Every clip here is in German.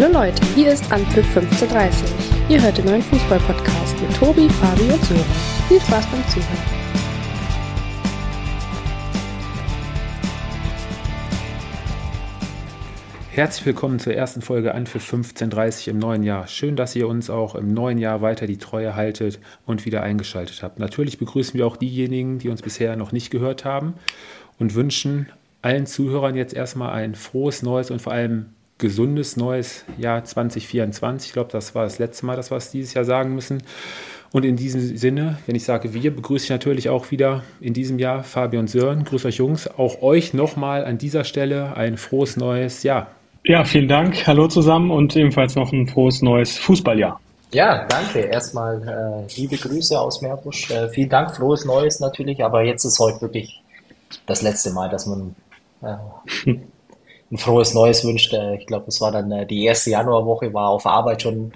Hallo Leute, hier ist Anpfiff 1530. Ihr hört den neuen Fußball-Podcast mit Tobi, Fabi und Sören. Viel Spaß beim Zuhören. Herzlich willkommen zur ersten Folge Anpfiff 1530 im neuen Jahr. Schön, dass ihr uns auch im neuen Jahr weiter die Treue haltet und wieder eingeschaltet habt. Natürlich begrüßen wir auch diejenigen, die uns bisher noch nicht gehört haben und wünschen allen Zuhörern jetzt erstmal ein frohes neues und vor allem gesundes neues Jahr 2024. Ich glaube, das war das letzte Mal, dass wir es dieses Jahr sagen müssen. Und in diesem Sinne, wenn ich sage wir, begrüße ich natürlich auch wieder in diesem Jahr Fabi und Sören. Grüß euch Jungs. Auch euch nochmal an dieser Stelle ein frohes neues Jahr. Ja, vielen Dank. Hallo zusammen und ebenfalls noch ein frohes neues Fußballjahr. Ja, danke. Erstmal äh, liebe Grüße aus Meerbusch. Äh, vielen Dank, frohes Neues natürlich, aber jetzt ist heute wirklich das letzte Mal, dass man äh, ein frohes Neues wünscht. Äh, ich glaube, es war dann äh, die erste Januarwoche, war auf Arbeit schon,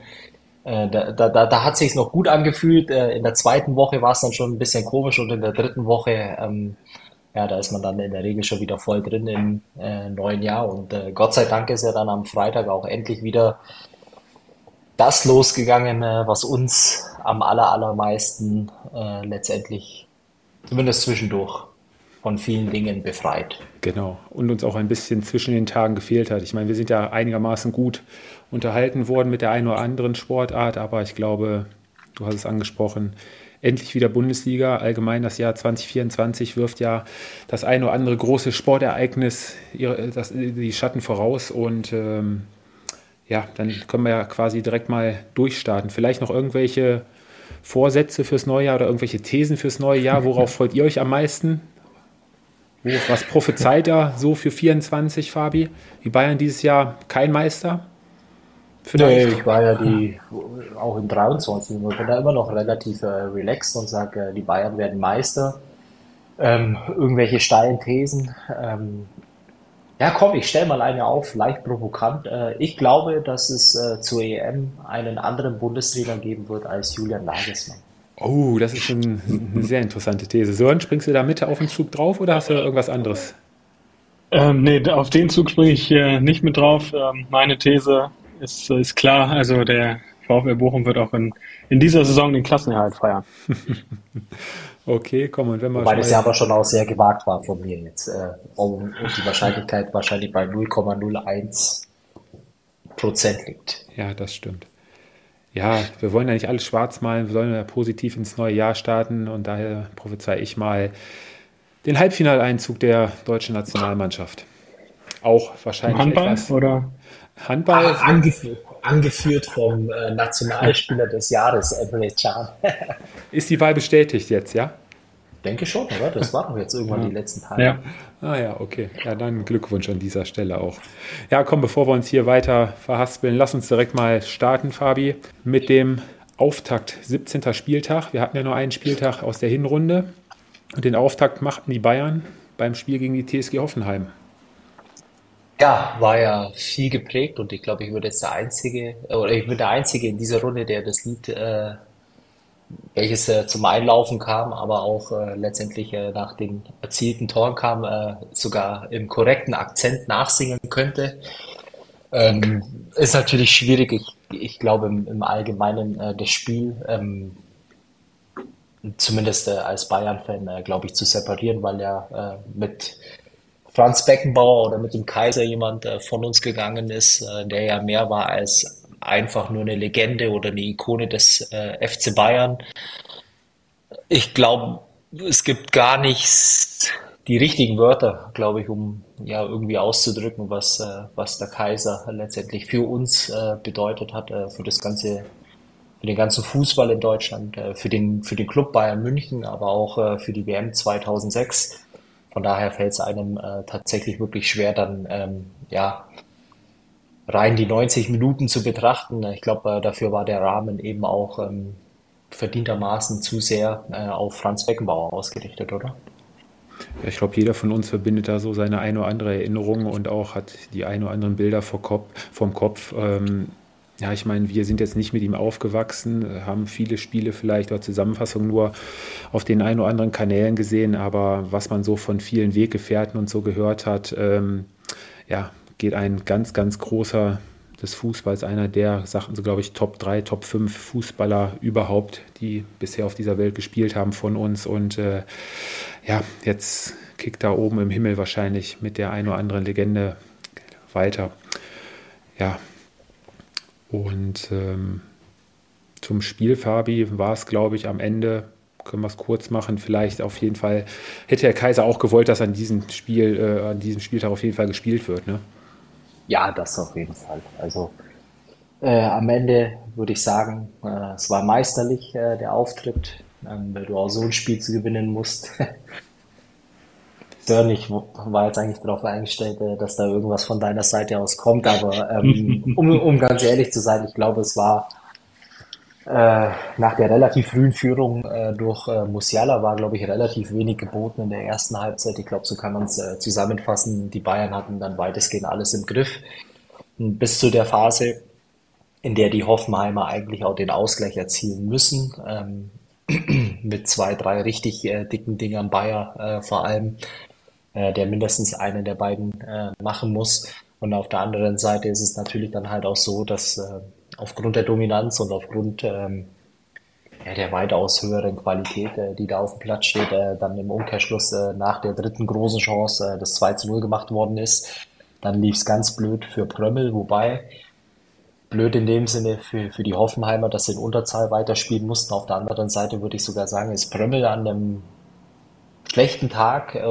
äh, da, da, da hat sich noch gut angefühlt. In der zweiten Woche war es dann schon ein bisschen komisch und in der dritten Woche, ähm, ja, da ist man dann in der Regel schon wieder voll drin im äh, neuen Jahr. Und äh, Gott sei Dank ist ja dann am Freitag auch endlich wieder das losgegangen, äh, was uns am aller, allermeisten äh, letztendlich, zumindest zwischendurch, von vielen Dingen befreit. Genau. Und uns auch ein bisschen zwischen den Tagen gefehlt hat. Ich meine, wir sind ja einigermaßen gut unterhalten worden mit der einen oder anderen Sportart, aber ich glaube, du hast es angesprochen, endlich wieder Bundesliga. Allgemein das Jahr 2024 wirft ja das ein oder andere große Sportereignis das, die Schatten voraus und ähm, ja, dann können wir ja quasi direkt mal durchstarten. Vielleicht noch irgendwelche Vorsätze fürs neue Jahr oder irgendwelche Thesen fürs neue Jahr. Worauf freut ihr euch am meisten? Was prophezeit er so für 24, Fabi? Die Bayern dieses Jahr kein Meister? Vielleicht? Nee, ich war ja die, auch im 23. Ich bin da immer noch relativ äh, relaxed und sage, äh, die Bayern werden Meister. Ähm, irgendwelche steilen Thesen. Ähm, ja, komm, ich stelle mal eine auf, leicht provokant. Äh, ich glaube, dass es äh, zur EM einen anderen Bundestrainer geben wird als Julian Nagelsmann. Oh, das ist schon eine sehr interessante These. Sören, springst du da mit auf den Zug drauf oder hast du irgendwas anderes? Ähm, nee, auf den Zug springe ich äh, nicht mit drauf. Ähm, meine These ist, ist klar. Also der VfL Bochum wird auch in, in dieser Saison den Klassenerhalt feiern. okay, komm, und wenn man. Weil das ja aber schon auch sehr gewagt war von mir jetzt. Äh, und die Wahrscheinlichkeit wahrscheinlich bei 0,01 Prozent liegt. Ja, das stimmt ja, wir wollen ja nicht alles schwarz malen, wir sollen ja positiv ins neue Jahr starten und daher prophezei ich mal den Halbfinaleinzug der deutschen Nationalmannschaft. Auch wahrscheinlich Handball etwas. oder Handball ah, angeführt, angeführt vom äh, Nationalspieler des Jahres Emre Can. Ist die Wahl bestätigt jetzt, ja? Denke schon, oder? Das war doch jetzt irgendwann ja. die letzten Tage. Ja. Ah ja, okay. Ja, dann Glückwunsch an dieser Stelle auch. Ja, komm, bevor wir uns hier weiter verhaspeln, lass uns direkt mal starten, Fabi, mit dem Auftakt 17. Spieltag. Wir hatten ja nur einen Spieltag aus der Hinrunde und den Auftakt machten die Bayern beim Spiel gegen die TSG Hoffenheim. Ja, war ja viel geprägt und ich glaube, ich würde jetzt der Einzige, oder ich bin der Einzige in dieser Runde, der das Lied äh, welches äh, zum Einlaufen kam, aber auch äh, letztendlich äh, nach den erzielten Toren kam, äh, sogar im korrekten Akzent nachsingen könnte. Ähm, ist natürlich schwierig. Ich, ich glaube im, im Allgemeinen äh, das Spiel, ähm, zumindest äh, als Bayern-Fan, glaube ich, zu separieren, weil ja mit Franz Beckenbauer oder mit dem Kaiser jemand von uns gegangen ist, der ja mehr war als einfach nur eine Legende oder eine Ikone des äh, FC Bayern. Ich glaube, es gibt gar nicht die richtigen Wörter, glaube ich, um ja irgendwie auszudrücken, was, äh, was der Kaiser letztendlich für uns äh, bedeutet hat, äh, für das ganze, für den ganzen Fußball in Deutschland, äh, für den, für den Club Bayern München, aber auch äh, für die WM 2006. Von daher fällt es einem tatsächlich wirklich schwer, dann ähm, ja rein die 90 Minuten zu betrachten. Ich glaube, äh, dafür war der Rahmen eben auch ähm, verdientermaßen zu sehr äh, auf Franz Beckenbauer ausgerichtet, oder? Ja, ich glaube, jeder von uns verbindet da so seine eine oder andere Erinnerung und auch hat die ein oder anderen Bilder vor Kopf, vom Kopf. Ähm, ja, ich meine, wir sind jetzt nicht mit ihm aufgewachsen, haben viele Spiele vielleicht oder Zusammenfassungen nur auf den ein oder anderen Kanälen gesehen, aber was man so von vielen Weggefährten und so gehört hat, ähm, ja, geht ein ganz, ganz großer des Fußballs, einer der, sagten sie, glaube ich, Top 3, Top 5 Fußballer überhaupt, die bisher auf dieser Welt gespielt haben von uns. Und äh, ja, jetzt kickt da oben im Himmel wahrscheinlich mit der ein oder anderen Legende weiter. Ja, und ähm, zum Spiel, Fabi, war es, glaube ich, am Ende können wir es kurz machen. Vielleicht auf jeden Fall hätte Herr Kaiser auch gewollt, dass an diesem Spiel, äh, an diesem Spieltag auf jeden Fall gespielt wird, ne? Ja, das auf jeden Fall. Also äh, am Ende würde ich sagen, äh, es war meisterlich äh, der Auftritt, ähm, weil du auch so ein Spiel zu gewinnen musst. Ich war jetzt eigentlich darauf eingestellt, äh, dass da irgendwas von deiner Seite aus kommt, aber ähm, um, um ganz ehrlich zu sein, ich glaube, es war äh, nach der relativ frühen Führung äh, durch äh, Musiala war, glaube ich, relativ wenig geboten in der ersten Halbzeit. Ich glaube, so kann man es äh, zusammenfassen. Die Bayern hatten dann weitestgehend alles im Griff. Bis zu der Phase, in der die Hoffenheimer eigentlich auch den Ausgleich erzielen müssen. Ähm, mit zwei, drei richtig äh, dicken Dingern Bayer äh, vor allem, der mindestens einen der beiden machen muss. Und auf der anderen Seite ist es natürlich dann halt auch so, dass aufgrund der Dominanz und aufgrund ähm, ja, der weitaus höheren Qualität, äh, die da auf dem Platz steht, äh, dann im Umkehrschluss äh, nach der dritten großen Chance äh, das 2 zu 0 gemacht worden ist. Dann lief es ganz blöd für Prömmel, wobei blöd in dem Sinne für, für die Hoffenheimer, dass sie in Unterzahl weiterspielen mussten. Auf der anderen Seite würde ich sogar sagen, ist Prömmel an einem schlechten Tag äh,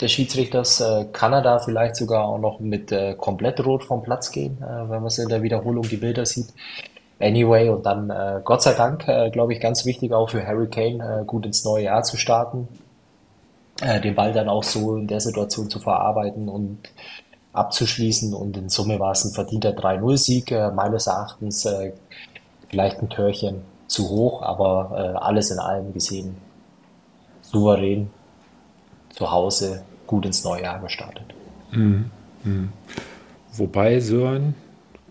des Schiedsrichters äh, kann er da vielleicht sogar auch noch mit äh, komplett rot vom Platz gehen, äh, wenn man es in der Wiederholung die Bilder sieht. Anyway, und dann äh, Gott sei Dank, äh, glaube ich, ganz wichtig auch für Harry Kane, äh, gut ins neue Jahr zu starten, äh, den Ball dann auch so in der Situation zu verarbeiten und abzuschließen. Und in Summe war es ein verdienter 3-0-Sieg, äh, meines Erachtens äh, vielleicht ein Törchen zu hoch, aber äh, alles in allem gesehen souverän zu Hause gut ins neue Jahr gestartet. Mhm. Mhm. Wobei, Sören,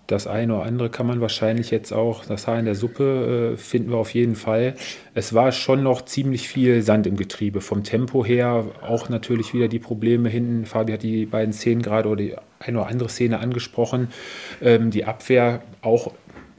das eine oder andere kann man wahrscheinlich jetzt auch, das Haar in der Suppe äh, finden wir auf jeden Fall. Es war schon noch ziemlich viel Sand im Getriebe. Vom Tempo her auch natürlich wieder die Probleme hinten. Fabi hat die beiden Szenen gerade oder die eine oder andere Szene angesprochen. Ähm, die Abwehr auch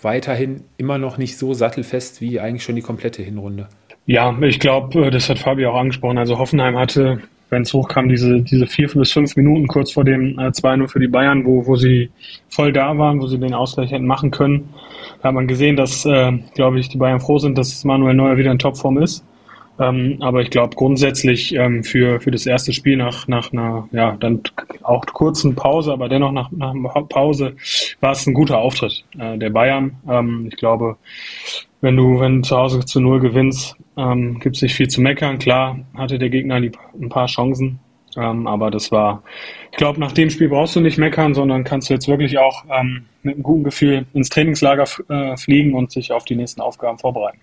weiterhin immer noch nicht so sattelfest wie eigentlich schon die komplette Hinrunde. Ja, ich glaube, das hat Fabi auch angesprochen. Also Hoffenheim hatte wenn es hochkam, diese, diese vier bis fünf Minuten kurz vor dem äh, 2-0 für die Bayern, wo, wo sie voll da waren, wo sie den Ausgleich hätten machen können. Da hat man gesehen, dass, äh, glaube ich, die Bayern froh sind, dass Manuel Neuer wieder in Topform ist. Ähm, aber ich glaube grundsätzlich ähm, für, für das erste Spiel nach, nach einer, ja, dann auch kurzen Pause, aber dennoch nach, nach einer Pause war es ein guter Auftritt äh, der Bayern. Ähm, ich glaube, wenn du, wenn du zu Hause zu Null gewinnst, ähm, gibt es nicht viel zu meckern. Klar hatte der Gegner die, ein paar Chancen, ähm, aber das war, ich glaube, nach dem Spiel brauchst du nicht meckern, sondern kannst du jetzt wirklich auch ähm, mit einem guten Gefühl ins Trainingslager äh, fliegen und sich auf die nächsten Aufgaben vorbereiten.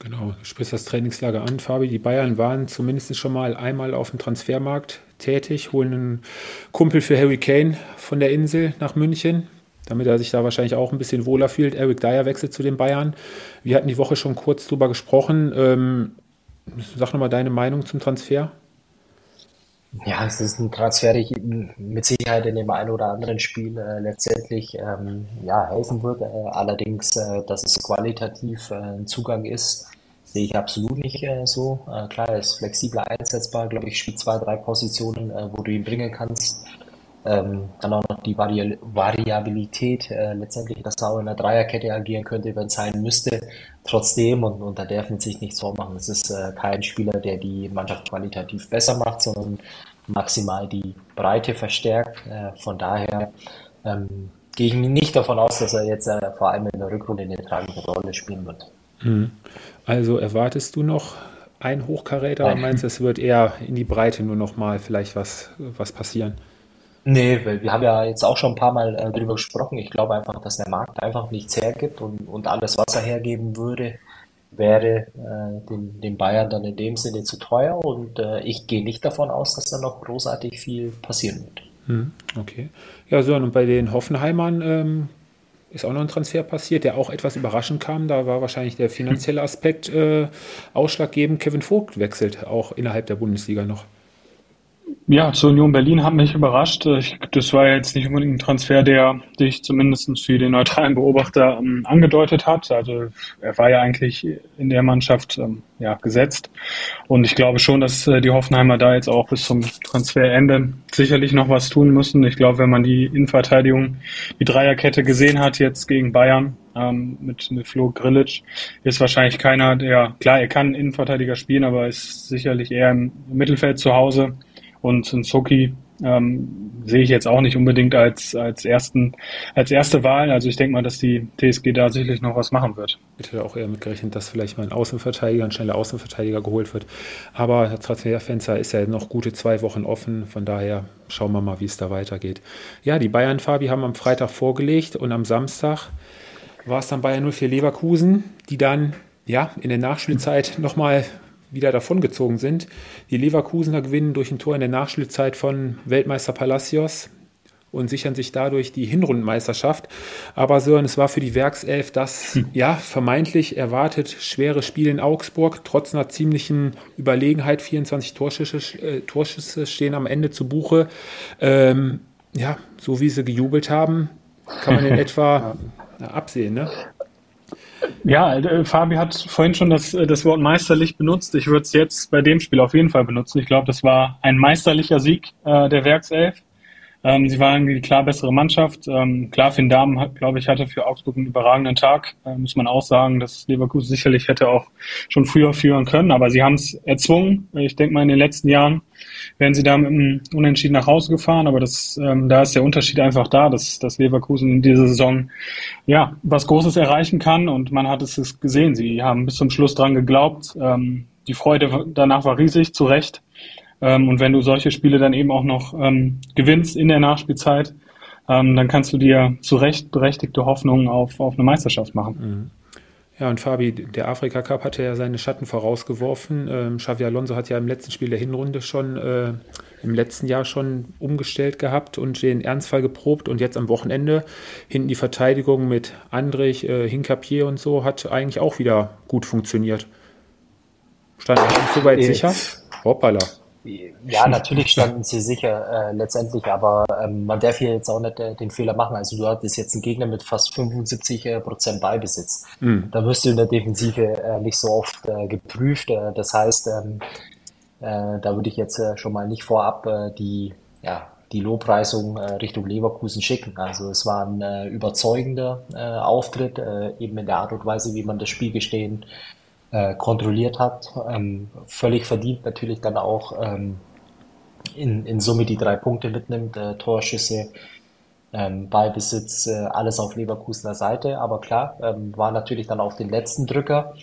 Genau, du sprichst das Trainingslager an, Fabi. Die Bayern waren zumindest schon mal einmal auf dem Transfermarkt tätig, holen einen Kumpel für Harry Kane von der Insel nach München damit er sich da wahrscheinlich auch ein bisschen wohler fühlt. Eric Dyer wechselt zu den Bayern. Wir hatten die Woche schon kurz drüber gesprochen. Ähm, sag nochmal deine Meinung zum Transfer. Ja, es ist ein Transfer, der mit Sicherheit in dem einen oder anderen Spiel äh, letztendlich ähm, ja, helfen wird. Äh, allerdings, äh, dass es qualitativ äh, ein Zugang ist, sehe ich absolut nicht äh, so. Äh, klar, er ist flexibler einsetzbar, glaube ich, spielt zwei, drei Positionen, wo du ihn bringen kannst. Ähm, dann auch noch die Vari Variabilität, äh, letztendlich, dass er auch in der Dreierkette agieren könnte, wenn es sein müsste. Trotzdem, und, und da darf man sich nichts vormachen, es ist äh, kein Spieler, der die Mannschaft qualitativ besser macht, sondern maximal die Breite verstärkt. Äh, von daher ähm, gehe ich nicht davon aus, dass er jetzt äh, vor allem in der Rückrunde eine tragende Rolle spielen wird. Mhm. Also erwartest du noch einen Hochkaräter oder meinst du, es wird eher in die Breite nur noch mal vielleicht was, was passieren? Nee, weil wir haben ja jetzt auch schon ein paar Mal äh, drüber gesprochen. Ich glaube einfach, dass der Markt einfach nichts hergibt und, und alles, was er hergeben würde, wäre äh, den, den Bayern dann in dem Sinne zu teuer und äh, ich gehe nicht davon aus, dass da noch großartig viel passieren wird. Hm, okay. Ja, so, und bei den Hoffenheimern ähm, ist auch noch ein Transfer passiert, der auch etwas überraschend kam. Da war wahrscheinlich der finanzielle Aspekt äh, ausschlaggebend. Kevin Vogt wechselt auch innerhalb der Bundesliga noch. Ja, zur Union Berlin hat mich überrascht. Ich, das war jetzt nicht unbedingt ein Transfer, der dich zumindest für den neutralen Beobachter ähm, angedeutet hat. Also er war ja eigentlich in der Mannschaft ähm, ja, gesetzt. Und ich glaube schon, dass äh, die Hoffenheimer da jetzt auch bis zum Transferende sicherlich noch was tun müssen. Ich glaube, wenn man die Innenverteidigung, die Dreierkette gesehen hat jetzt gegen Bayern, ähm, mit, mit Flo Grillitsch, ist wahrscheinlich keiner, der, klar, er kann Innenverteidiger spielen, aber ist sicherlich eher im Mittelfeld zu Hause und Nsoki ähm, sehe ich jetzt auch nicht unbedingt als, als, ersten, als erste Wahl. Also ich denke mal, dass die TSG da sicherlich noch was machen wird. Ich hätte auch eher mitgerechnet, dass vielleicht mal ein Außenverteidiger, ein schneller Außenverteidiger geholt wird. Aber das Transferfenster ist ja noch gute zwei Wochen offen. Von daher schauen wir mal, wie es da weitergeht. Ja, die Bayern, Fabi, haben am Freitag vorgelegt und am Samstag war es dann Bayern 04 Leverkusen, die dann ja in der Nachspielzeit nochmal wieder davongezogen sind. Die Leverkusener gewinnen durch ein Tor in der Nachspielzeit von Weltmeister Palacios und sichern sich dadurch die Hinrundenmeisterschaft. Aber Sören, es war für die Werkself das hm. ja vermeintlich erwartet schwere Spiel in Augsburg, trotz einer ziemlichen Überlegenheit. 24 Torschüsse, äh, Torschüsse stehen am Ende zu Buche. Ähm, ja, so wie sie gejubelt haben, kann man in etwa ja. absehen. Ne? Ja, äh, Fabi hat vorhin schon das, äh, das Wort meisterlich benutzt. Ich würde es jetzt bei dem Spiel auf jeden Fall benutzen. Ich glaube, das war ein meisterlicher Sieg äh, der Werkself. Ähm, sie waren die klar bessere Mannschaft. Ähm, klar, Finn Dahmen, glaube ich, hatte für Augsburg einen überragenden Tag. Äh, muss man auch sagen, dass Leverkusen sicherlich hätte auch schon früher führen können, aber sie haben es erzwungen. Ich denke mal, in den letzten Jahren wären sie da mit einem Unentschieden nach Hause gefahren, aber das, ähm, da ist der Unterschied einfach da, dass, dass Leverkusen in dieser Saison ja was Großes erreichen kann und man hat es gesehen. Sie haben bis zum Schluss dran geglaubt. Ähm, die Freude danach war riesig, zu Recht. Ähm, und wenn du solche Spiele dann eben auch noch ähm, gewinnst in der Nachspielzeit, ähm, dann kannst du dir zu Recht berechtigte Hoffnungen auf, auf eine Meisterschaft machen. Mhm. Ja, und Fabi, der Afrika Cup hatte ja seine Schatten vorausgeworfen. Ähm, Xavi Alonso hat ja im letzten Spiel der Hinrunde schon, äh, im letzten Jahr schon umgestellt gehabt und den Ernstfall geprobt. Und jetzt am Wochenende hinten die Verteidigung mit Andrich, äh, Hinkapier und so hat eigentlich auch wieder gut funktioniert. Stand nicht so weit sicher. Hoppala. Ja, natürlich standen sie sicher äh, letztendlich, aber ähm, man darf hier jetzt auch nicht äh, den Fehler machen. Also du hattest jetzt einen Gegner mit fast 75 äh, Prozent Ballbesitz. Mhm. Da wirst du in der Defensive äh, nicht so oft äh, geprüft. Äh, das heißt, ähm, äh, da würde ich jetzt äh, schon mal nicht vorab äh, die, ja, die Lobpreisung äh, Richtung Leverkusen schicken. Also es war ein äh, überzeugender äh, Auftritt, äh, eben in der Art und Weise, wie man das Spiel gestehen äh, kontrolliert hat. Ähm, völlig verdient natürlich dann auch ähm, in, in Summe die drei Punkte mitnimmt, äh, Torschüsse, ähm, Ballbesitz, äh, alles auf Leverkusener Seite. Aber klar, ähm, war natürlich dann auf den letzten Drücker.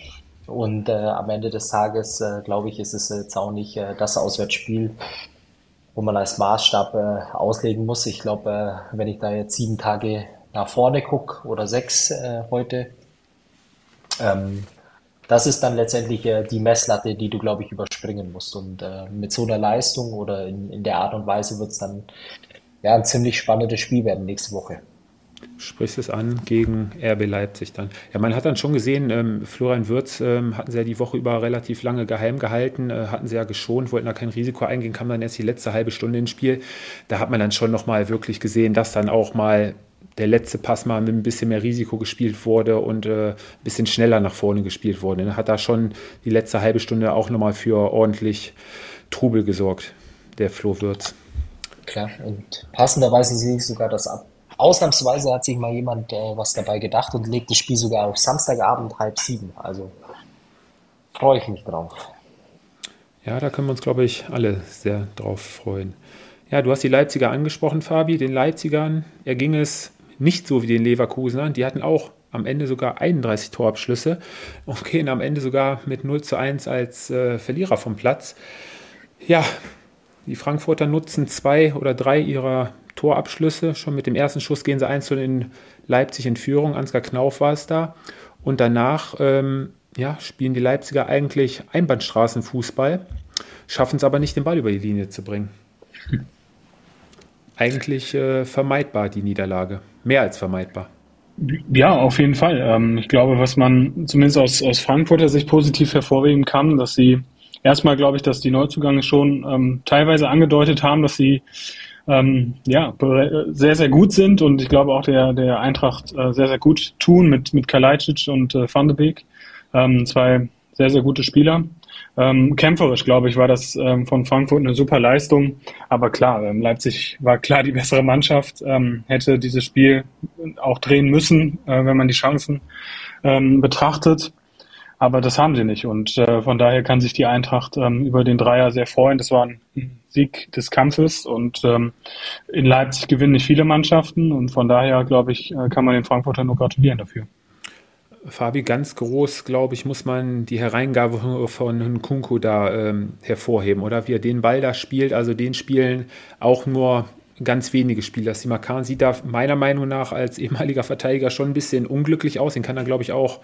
Und äh, am Ende des Tages, äh, glaube ich, ist es jetzt auch nicht äh, das Auswärtsspiel, wo man als Maßstab auslegen muss. Ich glaube, wenn ich da jetzt sieben Tage nach vorne gucke oder sechs heute, ähm, das ist dann letztendlich äh, die Messlatte, die du, glaube ich, überspringen musst. Und äh, mit so einer Leistung oder in, in der Art und Weise wird es dann ja, ein ziemlich spannendes Spiel werden nächste Woche. Sprichst es an gegen RB Leipzig dann. Ja, man hat dann schon gesehen, ähm, Florian Würz ähm, hatten sie ja die Woche über relativ lange geheim gehalten, äh, hatten sie ja geschont, wollten da kein Risiko eingehen, kam dann erst die letzte halbe Stunde ins Spiel. Da hat man dann schon nochmal wirklich gesehen, dass dann auch mal der letzte Pass mal mit ein bisschen mehr Risiko gespielt wurde und äh, ein bisschen schneller nach vorne gespielt wurde. Er hat da schon die letzte halbe Stunde auch nochmal für ordentlich Trubel gesorgt, der Flo Würz. Klar, und passenderweise sehe ich sogar das ab. Ausnahmsweise hat sich mal jemand äh, was dabei gedacht und legt das Spiel sogar auf Samstagabend halb sieben. Also freue ich mich drauf. Ja, da können wir uns, glaube ich, alle sehr drauf freuen. Ja, du hast die Leipziger angesprochen, Fabi. Den Leipzigern erging es nicht so wie den Leverkusenern. Die hatten auch am Ende sogar 31 Torabschlüsse und gehen am Ende sogar mit 0 zu 1 als äh, Verlierer vom Platz. Ja, die Frankfurter nutzen zwei oder drei ihrer Torabschlüsse. Schon mit dem ersten Schuss gehen sie einzeln in Leipzig in Führung. Ansgar Knauf war es da. Und danach ähm, ja, spielen die Leipziger eigentlich Einbahnstraßenfußball, schaffen es aber nicht, den Ball über die Linie zu bringen. Eigentlich äh, vermeidbar, die Niederlage mehr als vermeidbar. Ja, auf jeden Fall. Ähm, ich glaube, was man zumindest aus, aus Frankfurter Sicht positiv hervorheben kann, dass sie erstmal glaube ich, dass die Neuzugänge schon ähm, teilweise angedeutet haben, dass sie ähm, ja, sehr, sehr gut sind und ich glaube auch der, der Eintracht äh, sehr, sehr gut tun mit, mit Kalajdzic und äh, Van de Beek. Ähm, zwei sehr, sehr gute Spieler. Ähm, kämpferisch, glaube ich, war das ähm, von Frankfurt eine super Leistung. Aber klar, ähm, Leipzig war klar die bessere Mannschaft, ähm, hätte dieses Spiel auch drehen müssen, äh, wenn man die Chancen ähm, betrachtet. Aber das haben sie nicht. Und äh, von daher kann sich die Eintracht ähm, über den Dreier sehr freuen. Das war ein Sieg des Kampfes. Und ähm, in Leipzig gewinnen nicht viele Mannschaften. Und von daher, glaube ich, äh, kann man den Frankfurter nur gratulieren dafür. Fabi, ganz groß, glaube ich, muss man die Hereingabe von Nkunku da ähm, hervorheben, oder? Wie er den Ball da spielt, also den spielen auch nur ganz wenige Spieler. Simakan sieht da meiner Meinung nach als ehemaliger Verteidiger schon ein bisschen unglücklich aus. Den kann er, glaube ich, auch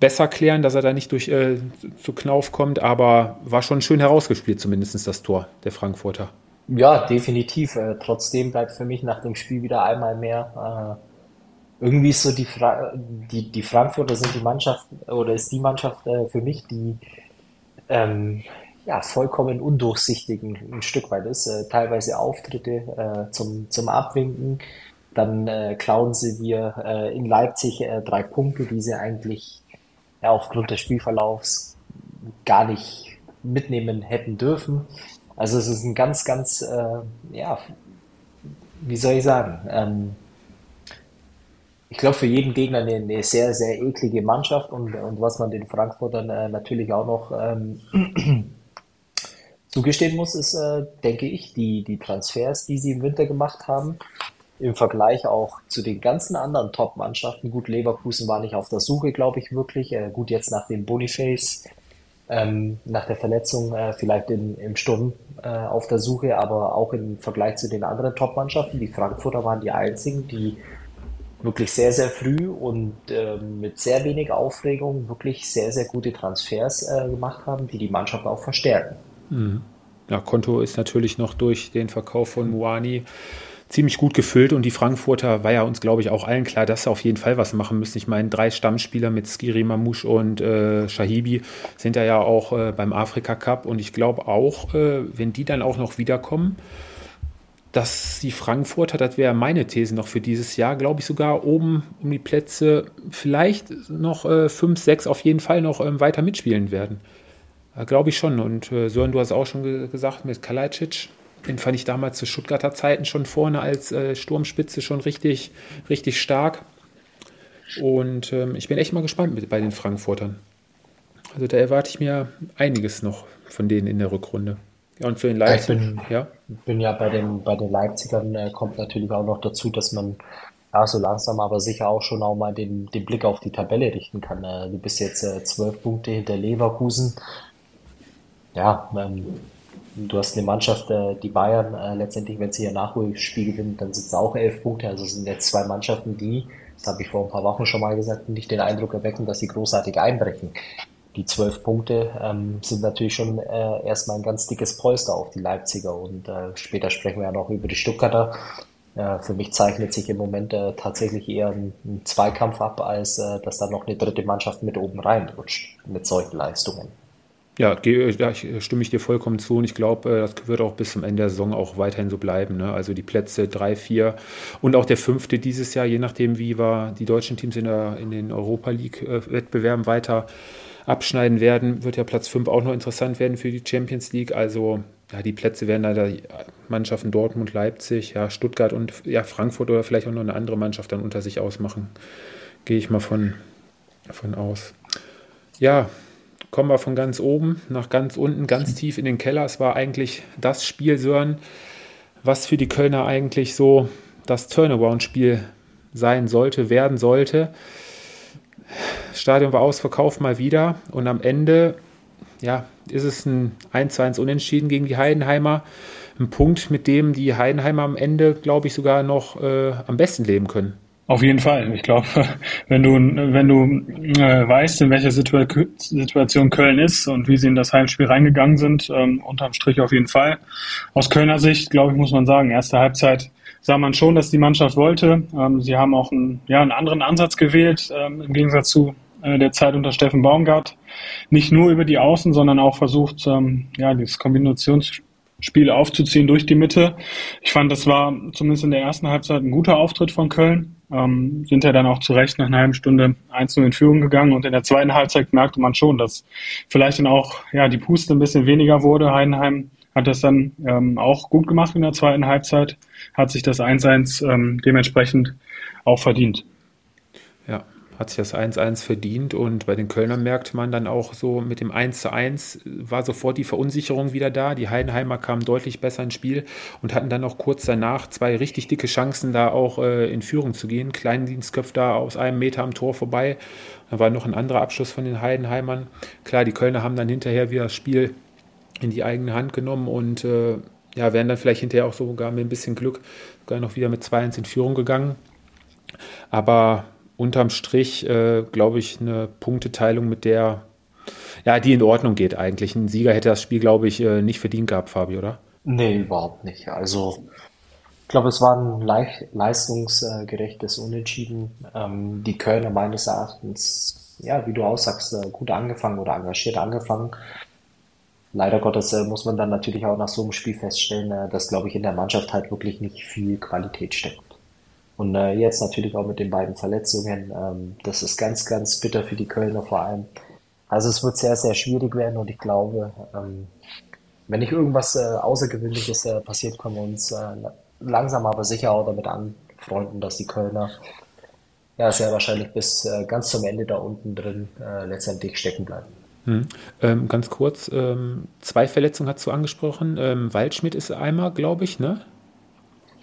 besser klären, dass er da nicht durch äh, zu Knauf kommt, aber war schon schön herausgespielt, zumindest das Tor der Frankfurter. Ja, definitiv. Äh, trotzdem bleibt für mich nach dem Spiel wieder einmal mehr äh irgendwie ist so die, Fra die, die Frankfurter sind die Mannschaft oder ist die Mannschaft äh, für mich, die ähm, ja, vollkommen undurchsichtig ein, Stück weit ist. Äh, teilweise Auftritte äh, zum, zum Abwinken, dann äh, klauen sie dir äh, in Leipzig äh, drei Punkte, die sie eigentlich ja, aufgrund des Spielverlaufs gar nicht mitnehmen hätten dürfen. Also es ist ein ganz, ganz, äh, ja, wie soll ich sagen, ähm, ich glaube, für jeden Gegner eine, eine, sehr, sehr eklige Mannschaft und, und was man den Frankfurtern äh, natürlich auch noch ähm, zugestehen muss, ist, äh, denke ich, die, die Transfers, die sie im Winter gemacht haben, im Vergleich auch zu den ganzen anderen Top-Mannschaften. Gut, Leverkusen war nicht auf der Suche, glaube ich, wirklich. Äh, gut, jetzt nach dem Boniface, ähm, nach der Verletzung äh, vielleicht in, im Sturm äh, auf der Suche, aber auch im Vergleich zu den anderen Top-Mannschaften. Die Frankfurter waren die einzigen, die wirklich sehr, sehr früh und äh, mit sehr wenig Aufregung wirklich sehr, sehr gute Transfers äh, gemacht haben, die die Mannschaft auch verstärken. Mhm. Ja, Konto ist natürlich noch durch den Verkauf von Muani ziemlich gut gefüllt und die Frankfurter war ja uns, glaube ich, auch allen klar, dass sie auf jeden Fall was machen müssen. Ich meine, drei Stammspieler mit Skiri Mamouche und äh, Shahibi sind ja auch äh, beim Afrika Cup und ich glaube auch, äh, wenn die dann auch noch wiederkommen, dass die Frankfurter, das wäre meine These noch für dieses Jahr, glaube ich sogar oben um die Plätze vielleicht noch äh, fünf, sechs auf jeden Fall noch ähm, weiter mitspielen werden. Äh, glaube ich schon. Und äh, Sören, du hast auch schon ge gesagt mit Kalajdzic, den fand ich damals zu Stuttgarter Zeiten schon vorne als äh, Sturmspitze schon richtig, richtig stark. Und ähm, ich bin echt mal gespannt mit, bei den Frankfurtern. Also da erwarte ich mir einiges noch von denen in der Rückrunde. Ja, und für den Leipzig, ich bin, ja. bin ja bei den, bei den Leipzigern äh, kommt natürlich auch noch dazu, dass man ja, so langsam aber sicher auch schon auch mal den, den Blick auf die Tabelle richten kann. Äh, du bist jetzt äh, zwölf Punkte hinter Leverkusen. Ja, ähm, du hast eine Mannschaft, äh, die Bayern äh, letztendlich, wenn sie ihr Nachholspiel gewinnt, dann sind es auch elf Punkte. Also es sind jetzt zwei Mannschaften, die, das habe ich vor ein paar Wochen schon mal gesagt, nicht den Eindruck erwecken, dass sie großartig einbrechen die zwölf Punkte ähm, sind natürlich schon äh, erstmal ein ganz dickes Polster auf die Leipziger und äh, später sprechen wir ja noch über die Stuttgarter. Äh, für mich zeichnet sich im Moment äh, tatsächlich eher ein, ein, Zweikampf ab, als äh, dass da noch eine dritte Mannschaft mit oben reinrutscht mit solchen Leistungen. Ja, da stimme ich dir vollkommen zu und ich glaube, äh, das wird auch bis zum Ende der Saison auch weiterhin so bleiben. Ne? Also die Plätze 3, 4 und auch der fünfte dieses Jahr, je nachdem, wie wir die deutschen Teams in, der, in den Europa League-Wettbewerben weiter abschneiden werden, wird ja Platz 5 auch noch interessant werden für die Champions League. Also ja, die Plätze werden leider Mannschaften Dortmund, Leipzig, ja, Stuttgart und ja, Frankfurt oder vielleicht auch noch eine andere Mannschaft dann unter sich ausmachen. Gehe ich mal von, von aus. Ja, kommen wir von ganz oben nach ganz unten, ganz tief in den Keller. Es war eigentlich das Spiel, Sören, was für die Kölner eigentlich so das Turnaround-Spiel sein sollte, werden sollte. Stadion war ausverkauft mal wieder und am Ende ja, ist es ein 1-1 Unentschieden gegen die Heidenheimer. Ein Punkt, mit dem die Heidenheimer am Ende, glaube ich, sogar noch äh, am besten leben können. Auf jeden Fall. Ich glaube, wenn du, wenn du äh, weißt, in welcher Situa Situation Köln ist und wie sie in das Heimspiel reingegangen sind, ähm, unterm Strich auf jeden Fall. Aus Kölner Sicht, glaube ich, muss man sagen, erste Halbzeit sah man schon, dass die Mannschaft wollte. Ähm, sie haben auch einen, ja, einen anderen Ansatz gewählt, ähm, im Gegensatz zu äh, der Zeit unter Steffen Baumgart nicht nur über die Außen, sondern auch versucht, ähm, ja, dieses Kombinationsspiel aufzuziehen durch die Mitte. Ich fand, das war zumindest in der ersten Halbzeit ein guter Auftritt von Köln. Ähm, sind ja dann auch zu Recht nach einer halben Stunde 1-0 in Führung gegangen und in der zweiten Halbzeit merkte man schon, dass vielleicht dann auch ja, die Puste ein bisschen weniger wurde. Heidenheim hat das dann ähm, auch gut gemacht in der zweiten Halbzeit, hat sich das 1-1 ähm, dementsprechend auch verdient. Ja, hat sich das 1-1 verdient und bei den Kölnern merkte man dann auch so mit dem 1-1 war sofort die Verunsicherung wieder da. Die Heidenheimer kamen deutlich besser ins Spiel und hatten dann auch kurz danach zwei richtig dicke Chancen, da auch äh, in Führung zu gehen. Kleindienstköpf da aus einem Meter am Tor vorbei. Da war noch ein anderer Abschluss von den Heidenheimern. Klar, die Kölner haben dann hinterher wieder das Spiel in die eigene Hand genommen und äh, ja, wären dann vielleicht hinterher auch sogar mit ein bisschen Glück sogar noch wieder mit 2-1 in Führung gegangen. Aber unterm Strich, äh, glaube ich, eine Punkteteilung, mit der, ja, die in Ordnung geht eigentlich. Ein Sieger hätte das Spiel, glaube ich, äh, nicht verdient gehabt, Fabi, oder? Nee, überhaupt nicht. Also, ich glaube, es war ein leistungsgerechtes Unentschieden. Ähm, die Kölner meines Erachtens, ja, wie du auch sagst, äh, gut angefangen oder engagiert angefangen leider Gottes äh, muss man dann natürlich auch nach so einem Spiel feststellen, äh, dass, glaube ich, in der Mannschaft halt wirklich nicht viel Qualität steckt. Und äh, jetzt natürlich auch mit den beiden Verletzungen, ähm, das ist ganz, ganz bitter für die Kölner vor allem. Also es wird sehr, sehr schwierig werden und ich glaube, ähm, wenn nicht irgendwas äh, Außergewöhnliches äh, passiert, können wir uns äh, langsam aber sicher auch damit anfreunden, dass die Kölner ja sehr wahrscheinlich bis äh, ganz zum Ende da unten drin äh, letztendlich stecken bleiben. Hm. Ähm, ganz kurz, ähm, zwei Verletzungen hast du angesprochen. Ähm, Waldschmidt ist einmal, glaube ich, ne?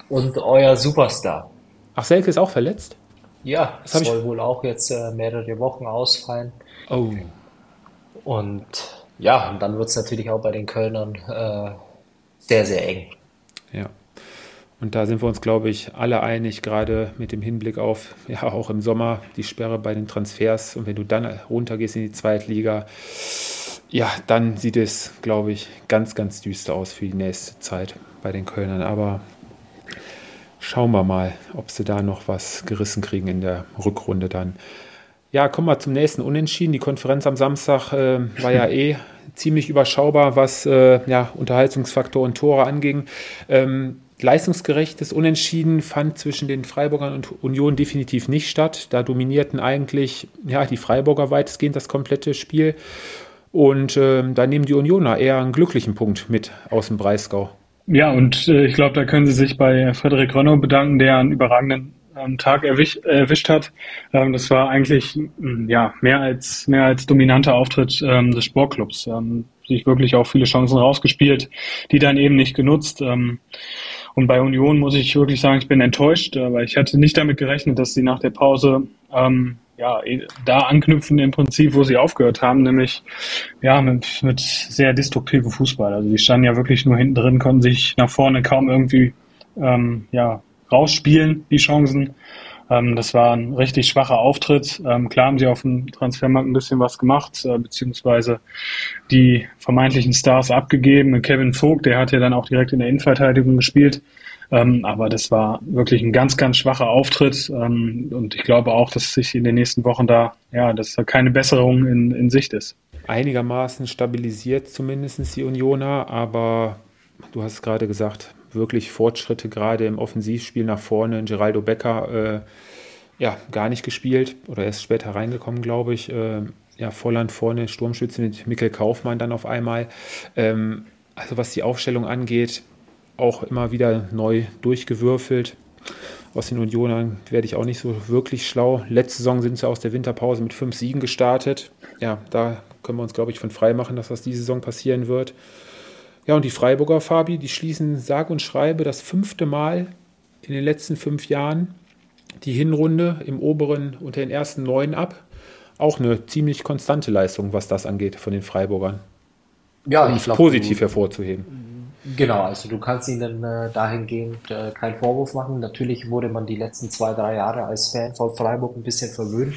Und euer Superstar. Ach, Selke ist auch verletzt? Ja, das soll ich... wohl auch jetzt äh, mehrere Wochen ausfallen. Oh. Und ja, und dann wird es natürlich auch bei den Kölnern äh, sehr, sehr eng. Ja. Und da sind wir uns, glaube ich, alle einig, gerade mit dem Hinblick auf, ja, auch im Sommer die Sperre bei den Transfers. Und wenn du dann runtergehst in die Zweitliga, ja, dann sieht es, glaube ich, ganz, ganz düster aus für die nächste Zeit bei den Kölnern. Aber schauen wir mal, ob sie da noch was gerissen kriegen in der Rückrunde dann. Ja, kommen wir zum nächsten Unentschieden. Die Konferenz am Samstag äh, war ja eh ziemlich überschaubar, was äh, ja, Unterhaltungsfaktor und Tore anging. Ähm, leistungsgerechtes Unentschieden fand zwischen den Freiburgern und Union definitiv nicht statt. Da dominierten eigentlich ja, die Freiburger weitestgehend das komplette Spiel. Und äh, da nehmen die Unioner eher einen glücklichen Punkt mit aus dem Breisgau. Ja, und äh, ich glaube, da können Sie sich bei Frederik Rönnow bedanken, der einen überragenden ähm, Tag erwisch, erwischt hat. Ähm, das war eigentlich ja mehr als mehr als dominanter Auftritt ähm, des Sportclubs. Ähm, sich wirklich auch viele Chancen rausgespielt, die dann eben nicht genutzt. Und bei Union muss ich wirklich sagen, ich bin enttäuscht, äh, weil ich hatte nicht damit gerechnet, dass sie nach der Pause ähm, ja, eh, da anknüpfen im Prinzip, wo sie aufgehört haben, nämlich ja mit, mit sehr destruktivem Fußball. Also die standen ja wirklich nur hinten drin, konnten sich nach vorne kaum irgendwie ähm, ja, rausspielen, die Chancen. Ähm, das war ein richtig schwacher Auftritt. Ähm, klar haben sie auf dem Transfermarkt ein bisschen was gemacht, äh, beziehungsweise die vermeintlichen Stars abgegeben. Kevin Vogt, der hat ja dann auch direkt in der Innenverteidigung gespielt. Ähm, aber das war wirklich ein ganz, ganz schwacher Auftritt. Ähm, und ich glaube auch, dass sich in den nächsten Wochen da, ja, dass da keine Besserung in, in Sicht ist. Einigermaßen stabilisiert zumindest die Unioner, aber du hast es gerade gesagt, wirklich Fortschritte gerade im Offensivspiel nach vorne. Geraldo Becker, äh, ja, gar nicht gespielt oder erst später reingekommen, glaube ich. Äh, ja, Volland vorne, Sturmschütze mit Mikkel Kaufmann dann auf einmal. Ähm, also was die Aufstellung angeht, auch immer wieder neu durchgewürfelt. Aus den Unionern werde ich auch nicht so wirklich schlau. Letzte Saison sind sie aus der Winterpause mit fünf Siegen gestartet. Ja, da können wir uns, glaube ich, von frei machen, dass das diese Saison passieren wird. Ja, und die Freiburger, Fabi, die schließen sag und schreibe das fünfte Mal in den letzten fünf Jahren die Hinrunde im oberen unter den ersten neun ab. Auch eine ziemlich konstante Leistung, was das angeht von den Freiburgern. Ja, um ich glaube. Positiv du, hervorzuheben. Genau, also du kannst ihnen äh, dahingehend äh, keinen Vorwurf machen. Natürlich wurde man die letzten zwei, drei Jahre als Fan von Freiburg ein bisschen verwöhnt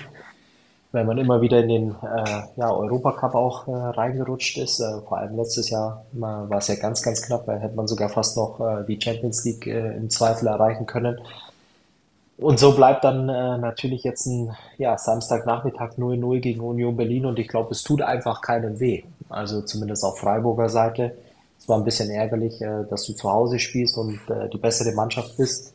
weil man immer wieder in den äh, ja, Europacup auch äh, reingerutscht ist. Äh, vor allem letztes Jahr war es ja ganz, ganz knapp, weil hätte man sogar fast noch äh, die Champions League äh, im Zweifel erreichen können. Und so bleibt dann äh, natürlich jetzt ein ja, Samstagnachmittag 0-0 gegen Union Berlin und ich glaube, es tut einfach keinem weh. Also zumindest auf Freiburger Seite. Es war ein bisschen ärgerlich, äh, dass du zu Hause spielst und äh, die bessere Mannschaft bist.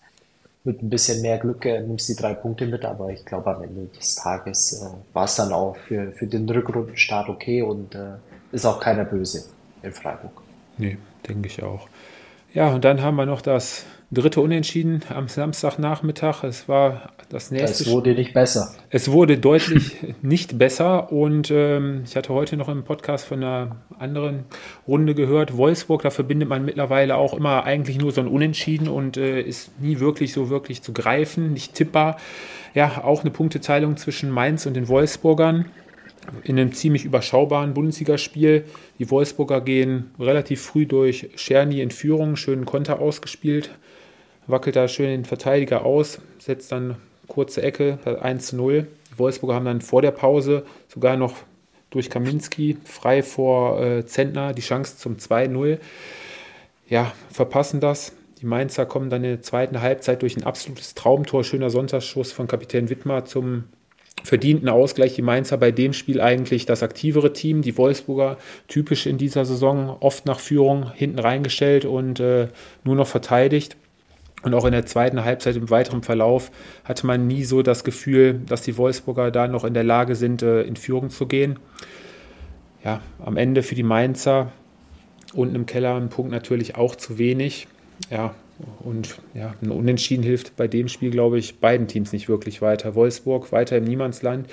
Mit ein bisschen mehr Glück äh, nimmst die drei Punkte mit, aber ich glaube, am Ende des Tages äh, war es dann auch für, für den Rückrundenstart okay und äh, ist auch keiner böse in Freiburg. Nee, denke ich auch. Ja, und dann haben wir noch das dritte Unentschieden am Samstagnachmittag. Es war das nächste. Es wurde nicht besser. Es wurde deutlich nicht besser. Und ähm, ich hatte heute noch im Podcast von einer anderen Runde gehört. Wolfsburg, da verbindet man mittlerweile auch immer eigentlich nur so ein Unentschieden und äh, ist nie wirklich so wirklich zu greifen, nicht tippbar. Ja, auch eine Punkteteilung zwischen Mainz und den Wolfsburgern in einem ziemlich überschaubaren Bundesligaspiel. Die Wolfsburger gehen relativ früh durch Scherny in Führung, schönen Konter ausgespielt, wackelt da schön den Verteidiger aus, setzt dann kurze Ecke, 1 zu 0. Die Wolfsburger haben dann vor der Pause sogar noch durch Kaminski frei vor äh, Zentner die Chance zum 2-0. Ja, verpassen das. Die Mainzer kommen dann in der zweiten Halbzeit durch ein absolutes Traumtor, schöner Sonntagsschuss von Kapitän Wittmer zum verdienten Ausgleich. Die Mainzer bei dem Spiel eigentlich das aktivere Team. Die Wolfsburger typisch in dieser Saison oft nach Führung hinten reingestellt und äh, nur noch verteidigt. Und auch in der zweiten Halbzeit im weiteren Verlauf hatte man nie so das Gefühl, dass die Wolfsburger da noch in der Lage sind, äh, in Führung zu gehen. Ja, am Ende für die Mainzer unten im Keller ein Punkt natürlich auch zu wenig. Ja, und ja, ein Unentschieden hilft bei dem Spiel, glaube ich, beiden Teams nicht wirklich weiter. Wolfsburg weiter im Niemandsland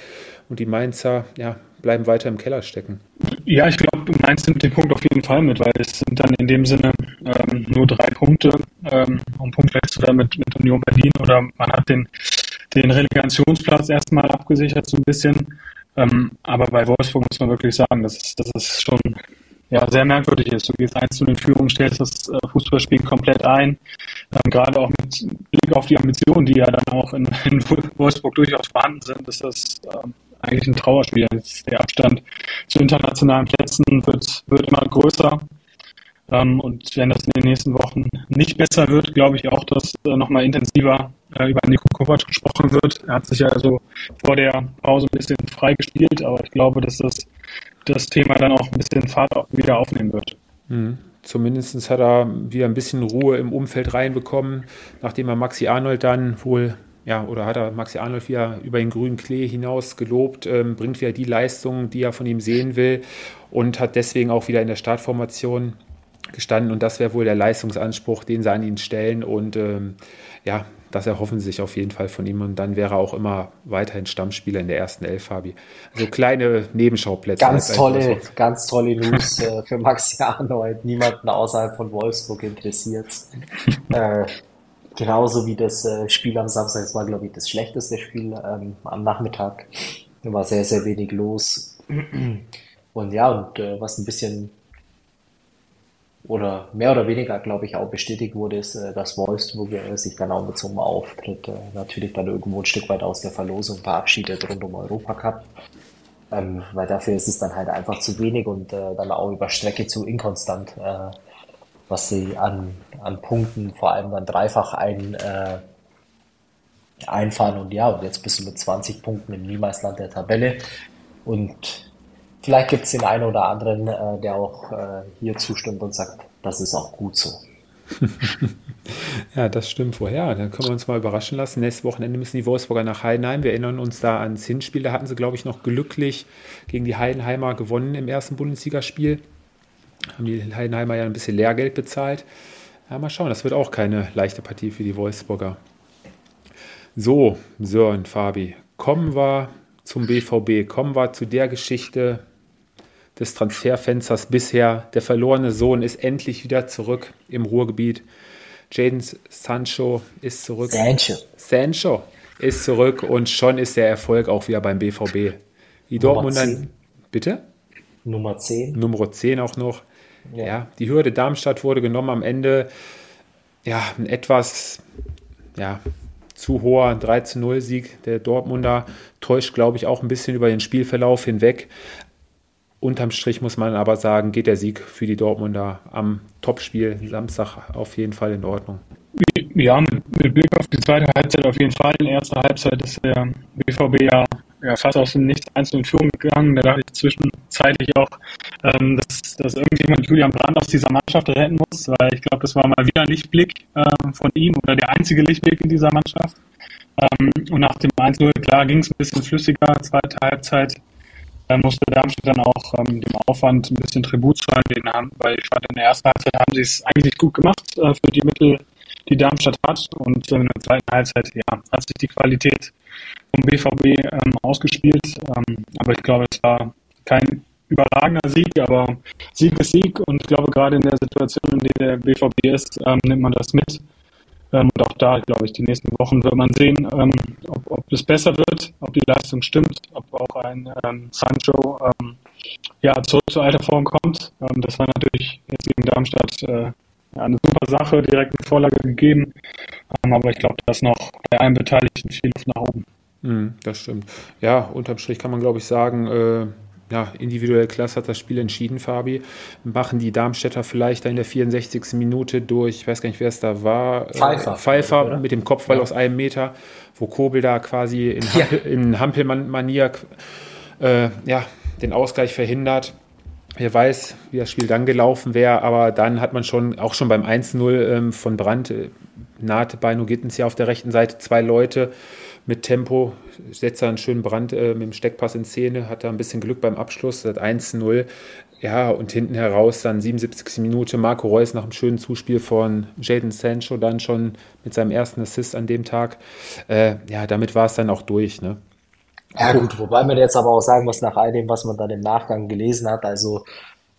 und die Mainzer ja, bleiben weiter im Keller stecken. Ja, ich glaube, Mainz nimmt den Punkt auf jeden Fall mit, weil es sind dann in dem Sinne ähm, nur drei Punkte ähm, um punktgleich zu werden mit, mit Union Berlin oder man hat den, den Relegationsplatz erstmal abgesichert so ein bisschen. Ähm, aber bei Wolfsburg muss man wirklich sagen, das ist, das ist schon ja, sehr merkwürdig ist. Du gehst eins zu den Führungen, stellst das äh, Fußballspiel komplett ein. Ähm, gerade auch mit Blick auf die Ambitionen, die ja dann auch in, in Wolfsburg durchaus vorhanden sind, ist das ähm, eigentlich ein Trauerspiel. Der Abstand zu internationalen Plätzen wird, wird immer größer. Ähm, und wenn das in den nächsten Wochen nicht besser wird, glaube ich auch, dass äh, nochmal intensiver äh, über Nico Kovac gesprochen wird. Er hat sich ja also vor der Pause ein bisschen frei gespielt, aber ich glaube, dass das das Thema dann auch ein bisschen Fahrt wieder aufnehmen wird. Mhm. Zumindest hat er wieder ein bisschen Ruhe im Umfeld reinbekommen, nachdem er Maxi Arnold dann wohl, ja, oder hat er Maxi Arnold wieder über den grünen Klee hinaus gelobt, ähm, bringt wieder die Leistung, die er von ihm sehen will und hat deswegen auch wieder in der Startformation gestanden und das wäre wohl der Leistungsanspruch, den sie an ihn stellen und ähm, ja, das erhoffen sie sich auf jeden Fall von ihm und dann wäre er auch immer weiterhin Stammspieler in der ersten Elf, Fabi. Also kleine Nebenschauplätze. Ganz tolle, ganz tolle News äh, für Maxi Arnold. Niemanden außerhalb von Wolfsburg interessiert. äh, genauso wie das äh, Spiel am Samstag. Das war, glaube ich, das schlechteste Spiel ähm, am Nachmittag. Da war sehr, sehr wenig los. Und ja, und äh, was ein bisschen oder mehr oder weniger, glaube ich, auch bestätigt wurde, ist, äh, dass Wolfsburg sich dann auch mit so einem Auftritt äh, natürlich dann irgendwo ein Stück weit aus der Verlosung verabschiedet rund um Europacup. Ähm, weil dafür ist es dann halt einfach zu wenig und äh, dann auch über Strecke zu inkonstant, äh, was sie an, an Punkten vor allem dann dreifach ein, äh, einfahren. Und ja, und jetzt bist du mit 20 Punkten im Niemalsland der Tabelle. Und Vielleicht gibt es den einen oder anderen, äh, der auch äh, hier zustimmt und sagt, das ist auch gut so. ja, das stimmt vorher. Dann können wir uns mal überraschen lassen. Nächstes Wochenende müssen die Wolfsburger nach Heidenheim. Wir erinnern uns da ans Hinspiel. Da hatten sie, glaube ich, noch glücklich gegen die Heidenheimer gewonnen im ersten Bundesligaspiel. Haben die Heidenheimer ja ein bisschen Lehrgeld bezahlt. Ja, mal schauen. Das wird auch keine leichte Partie für die Wolfsburger. So, Sören, Fabi, kommen wir zum BVB. Kommen wir zu der Geschichte, des Transferfensters bisher. Der verlorene Sohn ist endlich wieder zurück im Ruhrgebiet. Jaden Sancho ist zurück. Sancho. Sancho ist zurück und schon ist der Erfolg auch wieder beim BVB. Die Dortmunder. Bitte? Nummer 10. Nummer 10 auch noch. Ja. ja. die Hürde Darmstadt wurde genommen am Ende. Ja, ein etwas ja, zu hoher 3-0-Sieg der Dortmunder täuscht, glaube ich, auch ein bisschen über den Spielverlauf hinweg. unterm Strich muss man aber sagen, geht der Sieg für die Dortmunder am Topspiel Samstag auf jeden Fall in Ordnung. Ja, mit Blick auf die zweite Halbzeit auf jeden Fall. In der ersten Halbzeit ist der BVB ja, ja fast aus dem Nichts einzeln in Führung gegangen. Da dachte ich zwischenzeitlich auch, ähm, dass, dass irgendjemand Julian Brandt aus dieser Mannschaft retten muss, weil ich glaube, das war mal wieder ein Lichtblick ähm, von ihm oder der einzige Lichtblick in dieser Mannschaft. Ähm, und nach dem 1-0, klar, ging es ein bisschen flüssiger. Zweite Halbzeit da musste Darmstadt dann auch ähm, dem Aufwand ein bisschen Tribut zahlen, den haben, weil ich fand, in der ersten Halbzeit haben sie es eigentlich gut gemacht äh, für die Mittel, die Darmstadt hat. Und äh, in der zweiten Halbzeit ja, hat sich die Qualität vom BVB ähm, ausgespielt. Ähm, aber ich glaube, es war kein überragender Sieg, aber Sieg ist Sieg. Und ich glaube, gerade in der Situation, in der der BVB ist, ähm, nimmt man das mit. Ähm, und auch da, glaube ich, die nächsten Wochen wird man sehen, ähm, ob, ob es besser wird, ob die Leistung stimmt, ob auch ein ähm, Sancho ja, zurück zur alter Form kommt. Das war natürlich jetzt gegen Darmstadt äh, eine super Sache, direkt eine Vorlage gegeben. Ähm, aber ich glaube, da ist noch bei allen Beteiligten viel Luft nach oben. Mm, das stimmt. Ja, unterm Strich kann man, glaube ich, sagen, äh ja, individuell klasse hat das Spiel entschieden, Fabi. Machen die Darmstädter vielleicht in der 64. Minute durch, ich weiß gar nicht, wer es da war, Pfeiffer, äh, Pfeiffer mit dem Kopfball ja. aus einem Meter, wo Kobel da quasi in, Hampel, ja. in Hampelmanier äh, ja, den Ausgleich verhindert. Wer weiß, wie das Spiel dann gelaufen wäre, aber dann hat man schon, auch schon beim 1-0 ähm, von Brandt, äh, nahte bei Gittens ja auf der rechten Seite zwei Leute, mit Tempo, setzt er einen schönen Brand äh, mit dem Steckpass in Szene, hat da ein bisschen Glück beim Abschluss, hat 1-0. Ja, und hinten heraus dann 77. Minute Marco Reus nach einem schönen Zuspiel von Jaden Sancho dann schon mit seinem ersten Assist an dem Tag. Äh, ja, damit war es dann auch durch. Ne? Ja gut, wobei man jetzt aber auch sagen muss, nach all dem, was man dann im Nachgang gelesen hat, also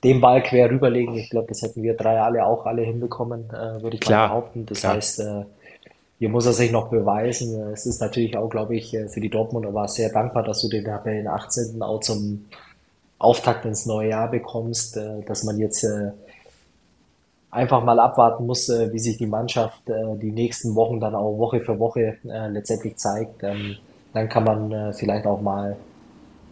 den Ball quer rüberlegen, ich glaube, das hätten wir drei alle auch alle hinbekommen, äh, würde ich klar, mal behaupten. Das klar. heißt, äh, hier muss er sich noch beweisen. Es ist natürlich auch, glaube ich, äh, für die Dortmunder war sehr dankbar, dass du den den 18. auch zum Auftakt ins neue Jahr bekommst, äh, dass man jetzt äh, einfach mal abwarten muss, wie sich die Mannschaft die nächsten Wochen dann auch Woche für Woche letztendlich zeigt. Ähm, dann kann man vielleicht auch mal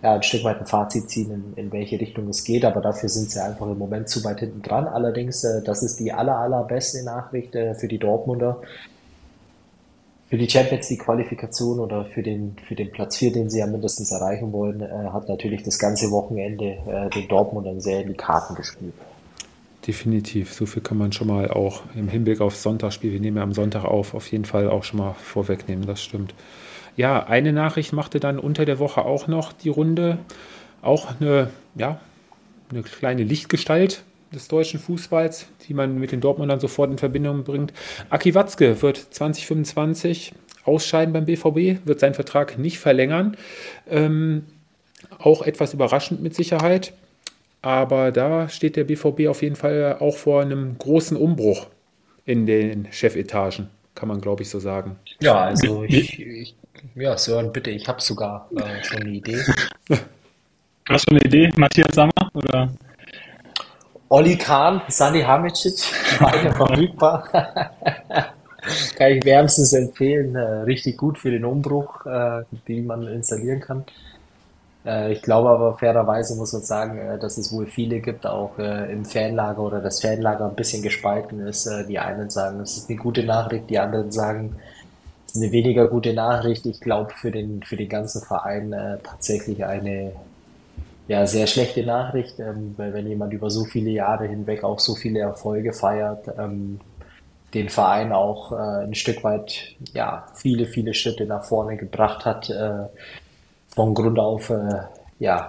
ja, ein Stück weit ein Fazit ziehen, in, in welche Richtung es geht, aber dafür sind sie einfach im Moment zu weit hinten dran. Allerdings, das ist die aller, allerbeste Nachricht für die Dortmunder für die Champions League Qualifikation oder für den, für den Platz 4, den sie ja mindestens erreichen wollen, äh, hat natürlich das ganze Wochenende äh, den Dortmundern sehr in die Karten gespielt. Definitiv. So viel kann man schon mal auch im Hinblick aufs Sonntagsspiel, wir nehmen ja am Sonntag auf, auf jeden Fall auch schon mal vorwegnehmen, das stimmt. Ja, eine Nachricht machte dann unter der Woche auch noch die Runde. Auch eine, ja, eine kleine Lichtgestalt, des deutschen Fußballs, die man mit den Dortmundern sofort in Verbindung bringt. Aki Watzke wird 2025 ausscheiden beim BVB, wird seinen Vertrag nicht verlängern. Ähm, auch etwas überraschend mit Sicherheit. Aber da steht der BVB auf jeden Fall auch vor einem großen Umbruch in den Chefetagen, kann man glaube ich so sagen. Ja, also ich, ich ja, Sören, bitte, ich habe sogar äh, schon eine Idee. Hast du eine Idee, Matthias Sammer? Oder? Olli Kahn, Sani Hamicic, beide verfügbar. kann ich wärmstens empfehlen. Äh, richtig gut für den Umbruch, äh, den man installieren kann. Äh, ich glaube aber fairerweise muss man sagen, dass es wohl viele gibt, auch im Fanlager oder das Fanlager ein bisschen gespalten ist. Die einen sagen, es ist eine gute Nachricht, die anderen sagen, eine weniger gute Nachricht. Ich glaube für den, für den ganzen Verein tatsächlich eine ja, sehr schlechte Nachricht, ähm, weil wenn jemand über so viele Jahre hinweg auch so viele Erfolge feiert, ähm, den Verein auch äh, ein Stück weit, ja, viele, viele Schritte nach vorne gebracht hat, äh, von Grund auf, äh, ja,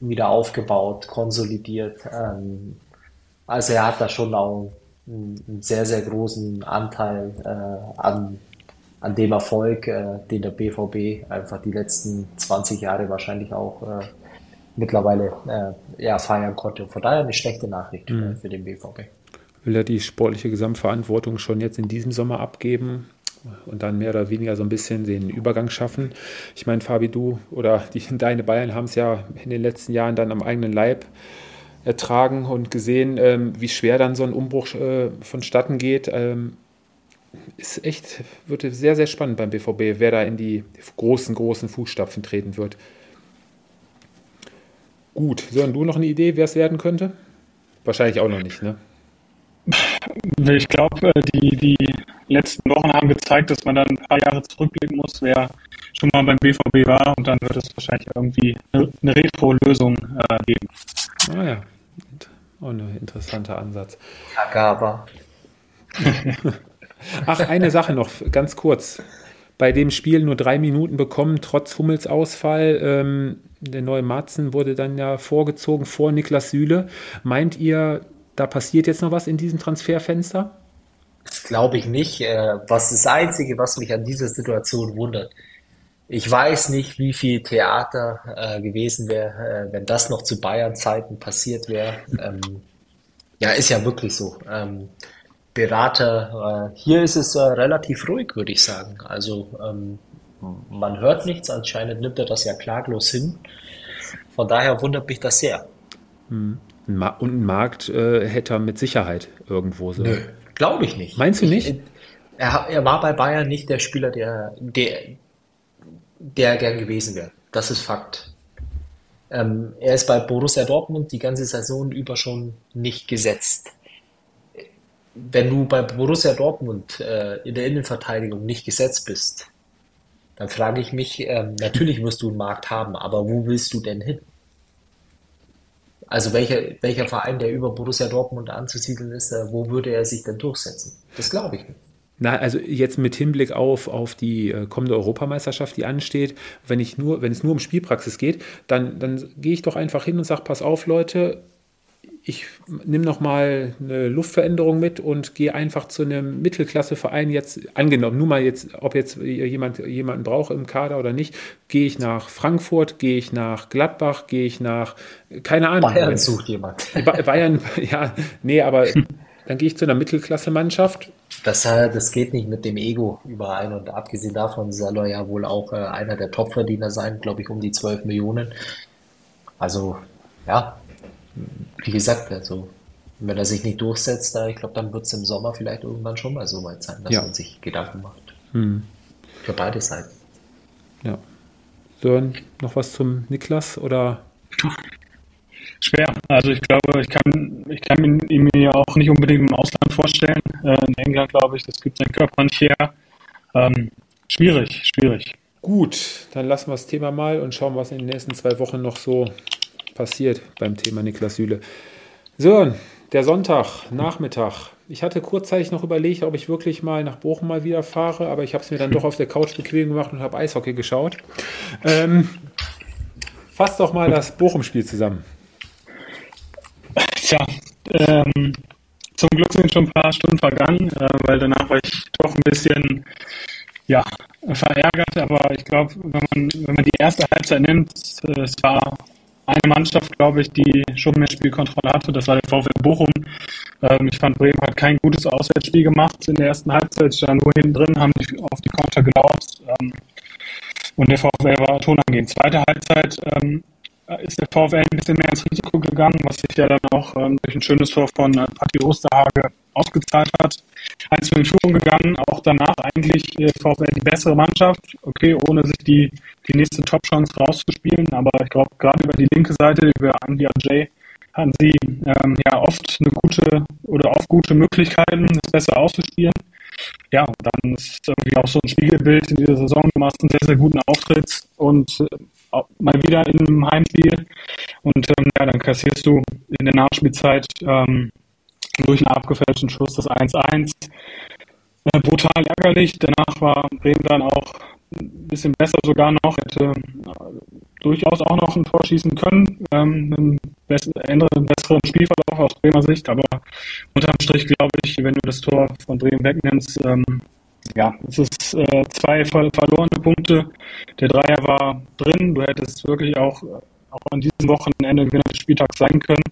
wieder aufgebaut, konsolidiert. Ähm, also er hat da schon auch einen, einen sehr, sehr großen Anteil äh, an, an dem Erfolg, äh, den der BVB einfach die letzten 20 Jahre wahrscheinlich auch äh, mittlerweile äh, ja, feiern konnte. Von daher eine schlechte Nachricht mhm. für den BVB. Will er die sportliche Gesamtverantwortung schon jetzt in diesem Sommer abgeben? und dann mehr oder weniger so ein bisschen den Übergang schaffen. Ich meine, Fabi, du oder die, deine Bayern haben es ja in den letzten Jahren dann am eigenen Leib ertragen und gesehen, ähm, wie schwer dann so ein Umbruch äh, vonstatten geht. Ähm, ist echt, wird sehr, sehr spannend beim BVB, wer da in die großen, großen Fußstapfen treten wird. Gut, Sören, du noch eine Idee, wer es werden könnte? Wahrscheinlich auch noch nicht, ne? Ich glaube, äh, die, die letzten Wochen haben gezeigt, dass man dann ein paar Jahre zurückblicken muss, wer schon mal beim BVB war und dann wird es wahrscheinlich irgendwie eine Retro-Lösung äh, geben. Ah ja, auch ein interessanter Ansatz. Kagawa. Ach, eine Sache noch, ganz kurz. Bei dem Spiel nur drei Minuten bekommen, trotz Hummels Ausfall. Ähm, der neue Matzen wurde dann ja vorgezogen vor Niklas Süle. Meint ihr, da passiert jetzt noch was in diesem Transferfenster? Das glaube ich nicht. Äh, was das Einzige, was mich an dieser Situation wundert, ich weiß nicht, wie viel Theater äh, gewesen wäre, äh, wenn das noch zu Bayern-Zeiten passiert wäre. Ähm, ja, ist ja wirklich so. Ähm, Berater, äh, hier ist es äh, relativ ruhig, würde ich sagen. Also ähm, man hört nichts, anscheinend nimmt er das ja klaglos hin. Von daher wundert mich das sehr. Hm. Und einen Markt äh, hätte er mit Sicherheit irgendwo so. Nö, glaube ich nicht. Meinst du nicht? Ich, er, er, war bei Bayern nicht der Spieler, der, der, der gern gewesen wäre. Das ist Fakt. Ähm, er ist bei Borussia Dortmund die ganze Saison über schon nicht gesetzt. Wenn du bei Borussia Dortmund äh, in der Innenverteidigung nicht gesetzt bist, dann frage ich mich, äh, natürlich wirst du einen Markt haben, aber wo willst du denn hin? Also welcher, welcher Verein, der über Borussia Dortmund anzusiedeln ist, äh, wo würde er sich denn durchsetzen? Das glaube ich nicht. Na, also jetzt mit Hinblick auf, auf die äh, kommende Europameisterschaft, die ansteht, wenn ich nur, wenn es nur um Spielpraxis geht, dann, dann gehe ich doch einfach hin und sage, pass auf, Leute, ich nehme nochmal eine Luftveränderung mit und gehe einfach zu einem Mittelklasseverein jetzt, angenommen, nur mal jetzt, ob jetzt jemand jemanden braucht im Kader oder nicht, gehe ich nach Frankfurt, gehe ich nach Gladbach, gehe ich nach, keine Ahnung. Bayern sucht jemand. Bayern, ja, nee, aber dann gehe ich zu einer Mittelklasse-Mannschaft. Das, äh, das geht nicht mit dem Ego überein und abgesehen davon soll er ja wohl auch äh, einer der Topverdiener sein, glaube ich, um die 12 Millionen. Also, ja, wie gesagt, also wenn er sich nicht durchsetzt, ich glaube, dann wird es im Sommer vielleicht irgendwann schon mal so weit sein, dass ja. man sich Gedanken macht. Hm. Für beide Seiten. Ja. Sören, noch was zum Niklas oder? Schwer. Also ich glaube, ich kann, ich kann ihn mir auch nicht unbedingt im Ausland vorstellen. Äh, in England, glaube ich, das gibt seinen Körper nicht her. Ähm, schwierig, schwierig. Gut, dann lassen wir das Thema mal und schauen, was in den nächsten zwei Wochen noch so passiert beim Thema Niklas Süle. So, der Sonntag, Nachmittag. Ich hatte kurzzeitig noch überlegt, ob ich wirklich mal nach Bochum mal wieder fahre, aber ich habe es mir dann doch auf der Couch bequem gemacht und habe Eishockey geschaut. Ähm, fass doch mal das Bochum-Spiel zusammen. Tja, ähm, zum Glück sind schon ein paar Stunden vergangen, äh, weil danach war ich doch ein bisschen ja, verärgert, aber ich glaube, wenn man, wenn man die erste Halbzeit nimmt, äh, es war eine Mannschaft, glaube ich, die schon mehr Spielkontrolle hatte. Das war der VfL Bochum. Ähm, ich fand, Bremen hat kein gutes Auswärtsspiel gemacht in der ersten Halbzeit. Sie nur hinten drin, haben auf die Konter gelauert. Ähm, und der VfL war tonangebend. Zweite Halbzeit ähm, ist der VfL ein bisschen mehr ins Risiko gegangen, was sich ja dann auch ähm, durch ein schönes Tor von äh, Patti Osterhage ausgezahlt hat. 1 zu in Führung gegangen, auch danach eigentlich äh, VfL die bessere Mannschaft, okay, ohne sich die, die nächste Top-Chance rauszuspielen, aber ich glaube, gerade über die linke Seite, über Andy J, hatten sie ähm, ja oft eine gute oder oft gute Möglichkeiten, das besser auszuspielen. Ja, und dann ist irgendwie auch so ein Spiegelbild in dieser Saison. Du machst einen sehr, sehr guten Auftritt und äh, mal wieder in einem Heimspiel. Und ähm, ja, dann kassierst du in der Nachspielzeit ähm, durch einen abgefälschten Schuss das 1-1. Äh, brutal ärgerlich. Danach war Bremen dann auch ein bisschen besser sogar noch, hätte äh, durchaus auch noch ein Tor schießen können, ähm, einen besseren, besseren Spielverlauf aus Bremer Sicht, aber unterm Strich glaube ich, wenn du das Tor von Bremen wegnimmst, ähm, ja, es ist äh, zwei ver verlorene Punkte. Der Dreier war drin. Du hättest wirklich auch, auch an diesem Wochenende Gewinner des Spieltags sein können.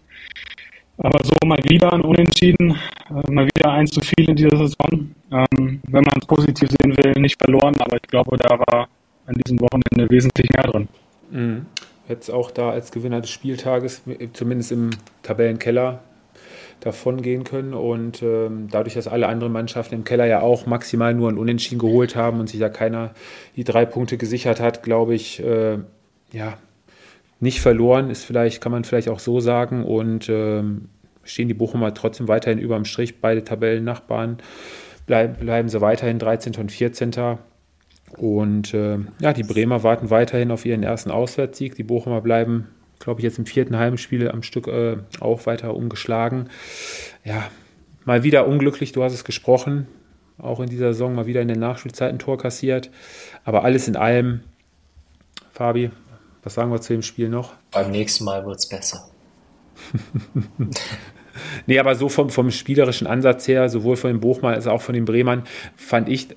Aber so mal wieder ein Unentschieden, äh, mal wieder eins zu viel in dieser Saison. Ähm, wenn man es positiv sehen will, nicht verloren, aber ich glaube, da war an diesem Wochenende wesentlich mehr drin. Mhm. Jetzt auch da als Gewinner des Spieltages, zumindest im Tabellenkeller, davon gehen können. Und ähm, dadurch, dass alle anderen Mannschaften im Keller ja auch maximal nur ein Unentschieden geholt haben und sich ja keiner die drei Punkte gesichert hat, glaube ich, äh, ja, nicht verloren, ist vielleicht, kann man vielleicht auch so sagen. Und ähm, stehen die Bochumer trotzdem weiterhin über dem Strich. Beide Tabellennachbarn bleib, bleiben sie weiterhin 13. und 14. Und äh, ja, die Bremer warten weiterhin auf ihren ersten Auswärtssieg. Die Bochumer bleiben, glaube ich, jetzt im vierten Heimspiel am Stück äh, auch weiter ungeschlagen. Ja, mal wieder unglücklich, du hast es gesprochen. Auch in dieser Saison mal wieder in der Nachspielzeit ein Tor kassiert. Aber alles in allem, Fabi, was sagen wir zu dem Spiel noch? Beim nächsten Mal wird es besser. nee, aber so vom, vom spielerischen Ansatz her, sowohl von den Bochmann als auch von den Bremern, fand ich,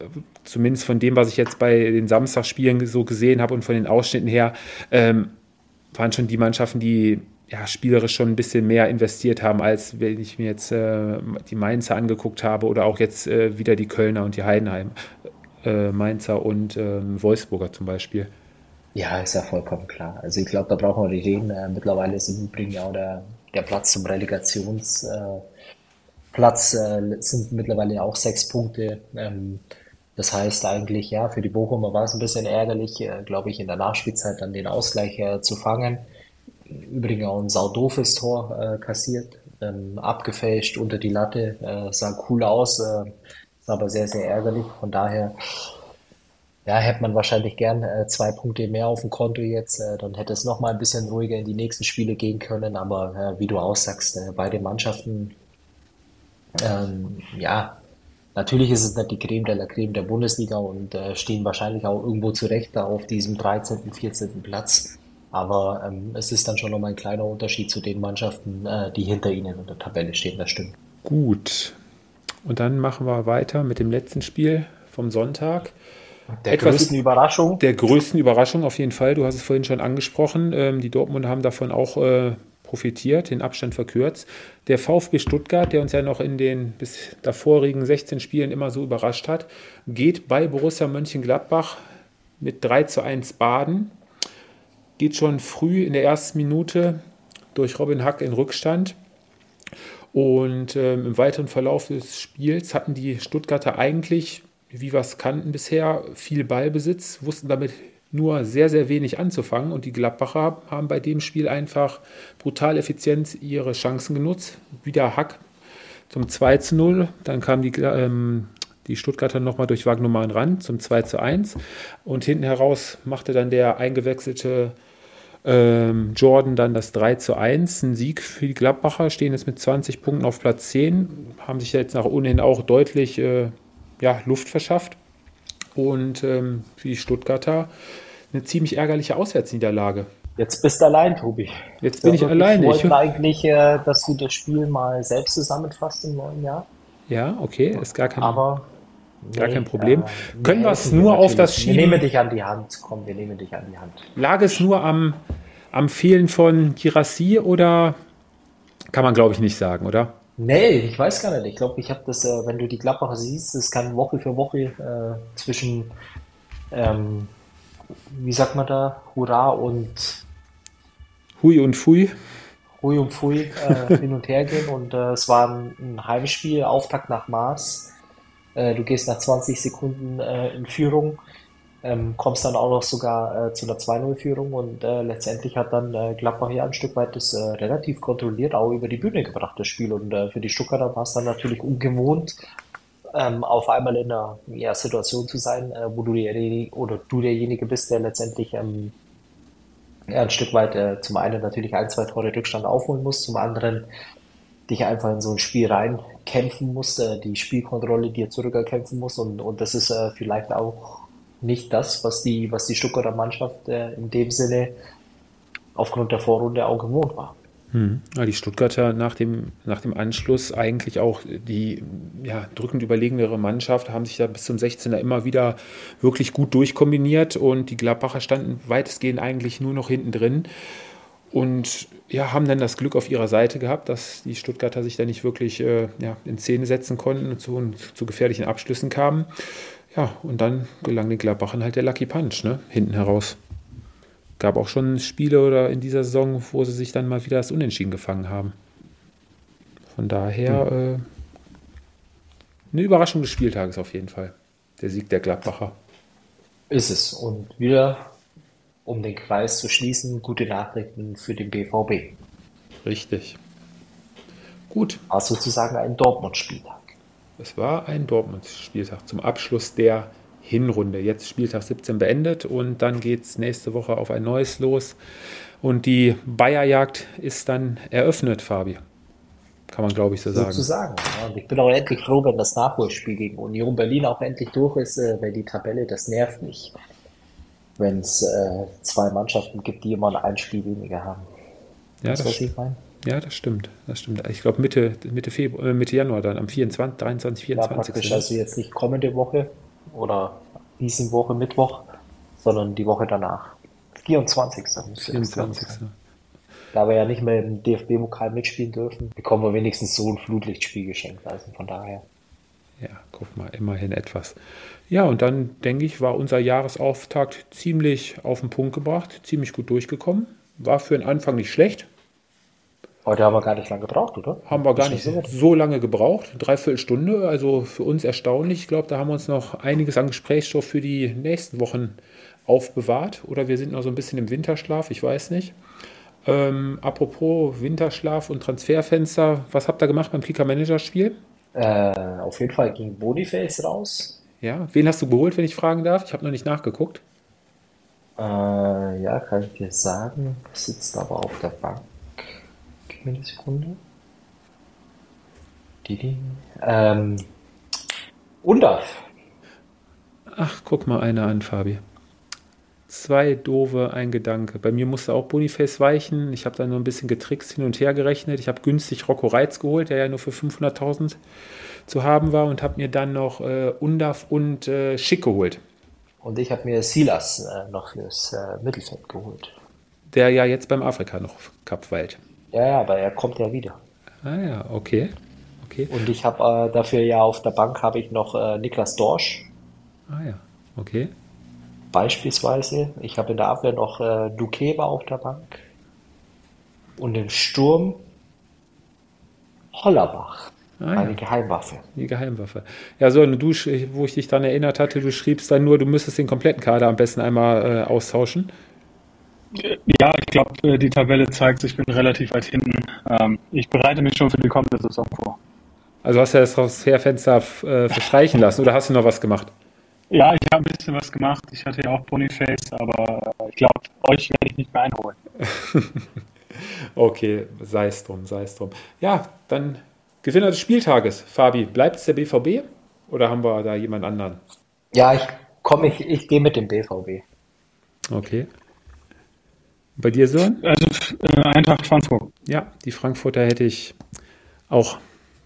zumindest von dem, was ich jetzt bei den Samstagspielen so gesehen habe und von den Ausschnitten her, ähm, waren schon die Mannschaften, die ja, spielerisch schon ein bisschen mehr investiert haben, als wenn ich mir jetzt äh, die Mainzer angeguckt habe oder auch jetzt äh, wieder die Kölner und die Heidenheim, äh, Mainzer und ähm, Wolfsburger zum Beispiel. Ja, ist ja vollkommen klar. Also ich glaube, da brauchen wir nicht reden. Äh, mittlerweile ist im Übrigen ja auch der, der Platz zum Relegationsplatz äh, sind mittlerweile auch sechs Punkte. Ähm, das heißt eigentlich, ja, für die Bochumer war es ein bisschen ärgerlich, äh, glaube ich, in der Nachspielzeit dann den Ausgleich äh, zu fangen. Übrigens auch ein saudoofes Tor äh, kassiert, ähm, abgefälscht unter die Latte, äh, sah cool aus, äh, ist aber sehr, sehr ärgerlich. Von daher ja, hätte man wahrscheinlich gern äh, zwei Punkte mehr auf dem Konto jetzt, äh, dann hätte es noch mal ein bisschen ruhiger in die nächsten Spiele gehen können. Aber äh, wie du aussagst, äh, beide Mannschaften, ähm, ja, natürlich ist es nicht die Creme de la Creme der Bundesliga und äh, stehen wahrscheinlich auch irgendwo zurecht da auf diesem 13., 14. Platz. Aber ähm, es ist dann schon nochmal ein kleiner Unterschied zu den Mannschaften, äh, die hinter ihnen in der Tabelle stehen, das stimmt. Gut. Und dann machen wir weiter mit dem letzten Spiel vom Sonntag. Der Etwas größten Überraschung. Der größten Überraschung auf jeden Fall. Du hast es vorhin schon angesprochen. Ähm, die Dortmunder haben davon auch äh, profitiert, den Abstand verkürzt. Der VfB Stuttgart, der uns ja noch in den bis davorigen 16 Spielen immer so überrascht hat, geht bei Borussia Mönchengladbach mit 3 zu 1 baden. Geht schon früh in der ersten Minute durch Robin Hack in Rückstand. Und ähm, im weiteren Verlauf des Spiels hatten die Stuttgarter eigentlich wie es kannten bisher, viel Ballbesitz, wussten damit nur sehr, sehr wenig anzufangen. Und die Gladbacher haben bei dem Spiel einfach brutal effizient ihre Chancen genutzt. Wieder Hack zum 2 zu 0. Dann kam die, ähm, die Stuttgarter nochmal durch Wagnumann ran zum 2 zu 1. Und hinten heraus machte dann der eingewechselte ähm, Jordan dann das 3 zu 1. Ein Sieg für die Gladbacher, stehen jetzt mit 20 Punkten auf Platz 10, haben sich jetzt nach unten hin auch deutlich äh, ja, Luft verschafft. Und ähm, für die Stuttgarter eine ziemlich ärgerliche Auswärtsniederlage. Jetzt bist du allein, Tobi. Jetzt bin ich alleine. Ich wollte eigentlich, äh, dass du das Spiel mal selbst zusammenfasst im neuen Jahr. Ja, okay, ist gar kein, Aber gar nee, kein Problem. Äh, Können wir es nur auf das schieben? Wir nehmen dich an die Hand. Komm, wir nehmen dich an die Hand. Lag es nur am, am Fehlen von Girassi oder kann man, glaube ich, nicht sagen, oder? Nee, ich weiß gar nicht. Ich glaube, ich habe das, äh, wenn du die Gladbacher siehst, das kann Woche für Woche äh, zwischen, ähm, wie sagt man da, Hurra und Hui und Fui. Hui und Fui äh, hin und her gehen. Und äh, es war ein, ein, Heimspiel, Auftakt nach Mars. Äh, du gehst nach 20 Sekunden äh, in Führung ähm, kommst dann auch noch sogar äh, zu einer 2-0-Führung und äh, letztendlich hat dann äh, Gladbach ja ein Stück weit das äh, relativ kontrolliert auch über die Bühne gebracht, das Spiel. Und äh, für die Stuttgarter war es dann natürlich ungewohnt, ähm, auf einmal in einer ja, Situation zu sein, äh, wo du derjenige oder du derjenige bist, der letztendlich ähm, ein Stück weit äh, zum einen natürlich ein, zwei Tore Rückstand aufholen muss, zum anderen dich einfach in so ein Spiel reinkämpfen musst, äh, die Spielkontrolle dir zurückerkämpfen musst und, und das ist äh, vielleicht auch nicht das, was die, was die Stuttgarter Mannschaft äh, in dem Sinne aufgrund der Vorrunde auch gewohnt war. Hm. Die Stuttgarter nach dem, nach dem Anschluss eigentlich auch die ja, drückend überlegenere Mannschaft, haben sich da bis zum 16er immer wieder wirklich gut durchkombiniert und die Gladbacher standen weitestgehend eigentlich nur noch hinten drin und ja, haben dann das Glück auf ihrer Seite gehabt, dass die Stuttgarter sich da nicht wirklich äh, ja, in Szene setzen konnten und zu, zu gefährlichen Abschlüssen kamen. Ja, und dann gelang den Gladbachern halt der Lucky Punch, ne? Hinten heraus. Gab auch schon Spiele oder in dieser Saison, wo sie sich dann mal wieder das Unentschieden gefangen haben. Von daher mhm. äh, eine Überraschung des Spieltages auf jeden Fall. Der Sieg der Gladbacher. Ist es. Und wieder um den Kreis zu schließen, gute Nachrichten für den BVB. Richtig. Gut. War sozusagen ein Dortmund-Spieltag. Es war ein Dortmund-Spieltag zum Abschluss der Hinrunde. Jetzt Spieltag 17 beendet und dann geht es nächste Woche auf ein neues los. Und die Bayerjagd ist dann eröffnet, Fabi. Kann man, glaube ich, so sagen. Sozusagen. Ja. Und ich bin auch endlich froh, wenn das Nachholspiel gegen Union Berlin auch endlich durch ist, äh, weil die Tabelle, das nervt mich, wenn es äh, zwei Mannschaften gibt, die immer ein Spiel weniger haben. Ja, das, was ich meine? Ja, das stimmt. Das stimmt. Ich glaube Mitte, Mitte, Februar, äh, Mitte Januar dann, am 24, 23, 24. Ja, praktisch also jetzt nicht kommende Woche oder diese Woche Mittwoch, sondern die Woche danach. 24. 24. Da wir ja nicht mehr im DFB-Pokal mitspielen dürfen, bekommen wir wenigstens so ein Flutlichtspiel geschenkt. Also von daher. Ja, guck mal, immerhin etwas. Ja, und dann denke ich, war unser Jahresauftakt ziemlich auf den Punkt gebracht, ziemlich gut durchgekommen. War für den Anfang nicht schlecht. Heute haben wir gar nicht lange gebraucht, oder? Haben wir gar nicht so, so lange gebraucht. Dreiviertel Stunde, also für uns erstaunlich. Ich glaube, da haben wir uns noch einiges an Gesprächsstoff für die nächsten Wochen aufbewahrt. Oder wir sind noch so ein bisschen im Winterschlaf, ich weiß nicht. Ähm, apropos Winterschlaf und Transferfenster, was habt ihr gemacht beim Kicker-Manager-Spiel? Äh, auf jeden Fall ging Boniface raus. Ja, wen hast du geholt, wenn ich fragen darf? Ich habe noch nicht nachgeguckt. Äh, ja, kann ich dir sagen. Sitzt aber auf der Bank. Gib mir eine Sekunde. Ähm, Undaf. Ach, guck mal einer an, Fabi zwei doofe, ein Gedanke. Bei mir musste auch Boniface weichen. Ich habe da nur ein bisschen getrickst hin und her gerechnet. Ich habe günstig Rocco Reitz geholt, der ja nur für 500.000 zu haben war und habe mir dann noch äh, Undaf und äh, Schick geholt. Und ich habe mir Silas äh, noch fürs äh, Mittelfeld geholt. Der ja jetzt beim Afrika noch Cup weilt. Ja, ja, aber er kommt ja wieder. Ah ja, okay. okay. Und ich habe äh, dafür ja auf der Bank habe ich noch äh, Niklas Dorsch. Ah ja, okay. Beispielsweise, ich habe in der Abwehr noch äh, Dukeba auf der Bank und im Sturm Hollerbach. Ah, eine ja. Geheimwaffe. Die Geheimwaffe. Ja, so, du, wo ich dich dann erinnert hatte, du schriebst dann nur, du müsstest den kompletten Kader am besten einmal äh, austauschen. Ja, ich glaube, äh, die Tabelle zeigt, ich bin relativ weit hinten. Ähm, ich bereite mich schon für die kommende Saison vor. Also hast du das Transferfenster äh, verstreichen lassen oder hast du noch was gemacht? Ja, ich habe ein bisschen was gemacht. Ich hatte ja auch Boniface, aber ich glaube, euch werde ich nicht mehr einholen. okay, sei es drum, sei es drum. Ja, dann Gewinner des Spieltages. Fabi, bleibt es der BVB oder haben wir da jemand anderen? Ja, ich komme, ich, ich gehe mit dem BVB. Okay. Bei dir, Sören? Also äh, Eintracht Frankfurt. Ja, die Frankfurter hätte ich auch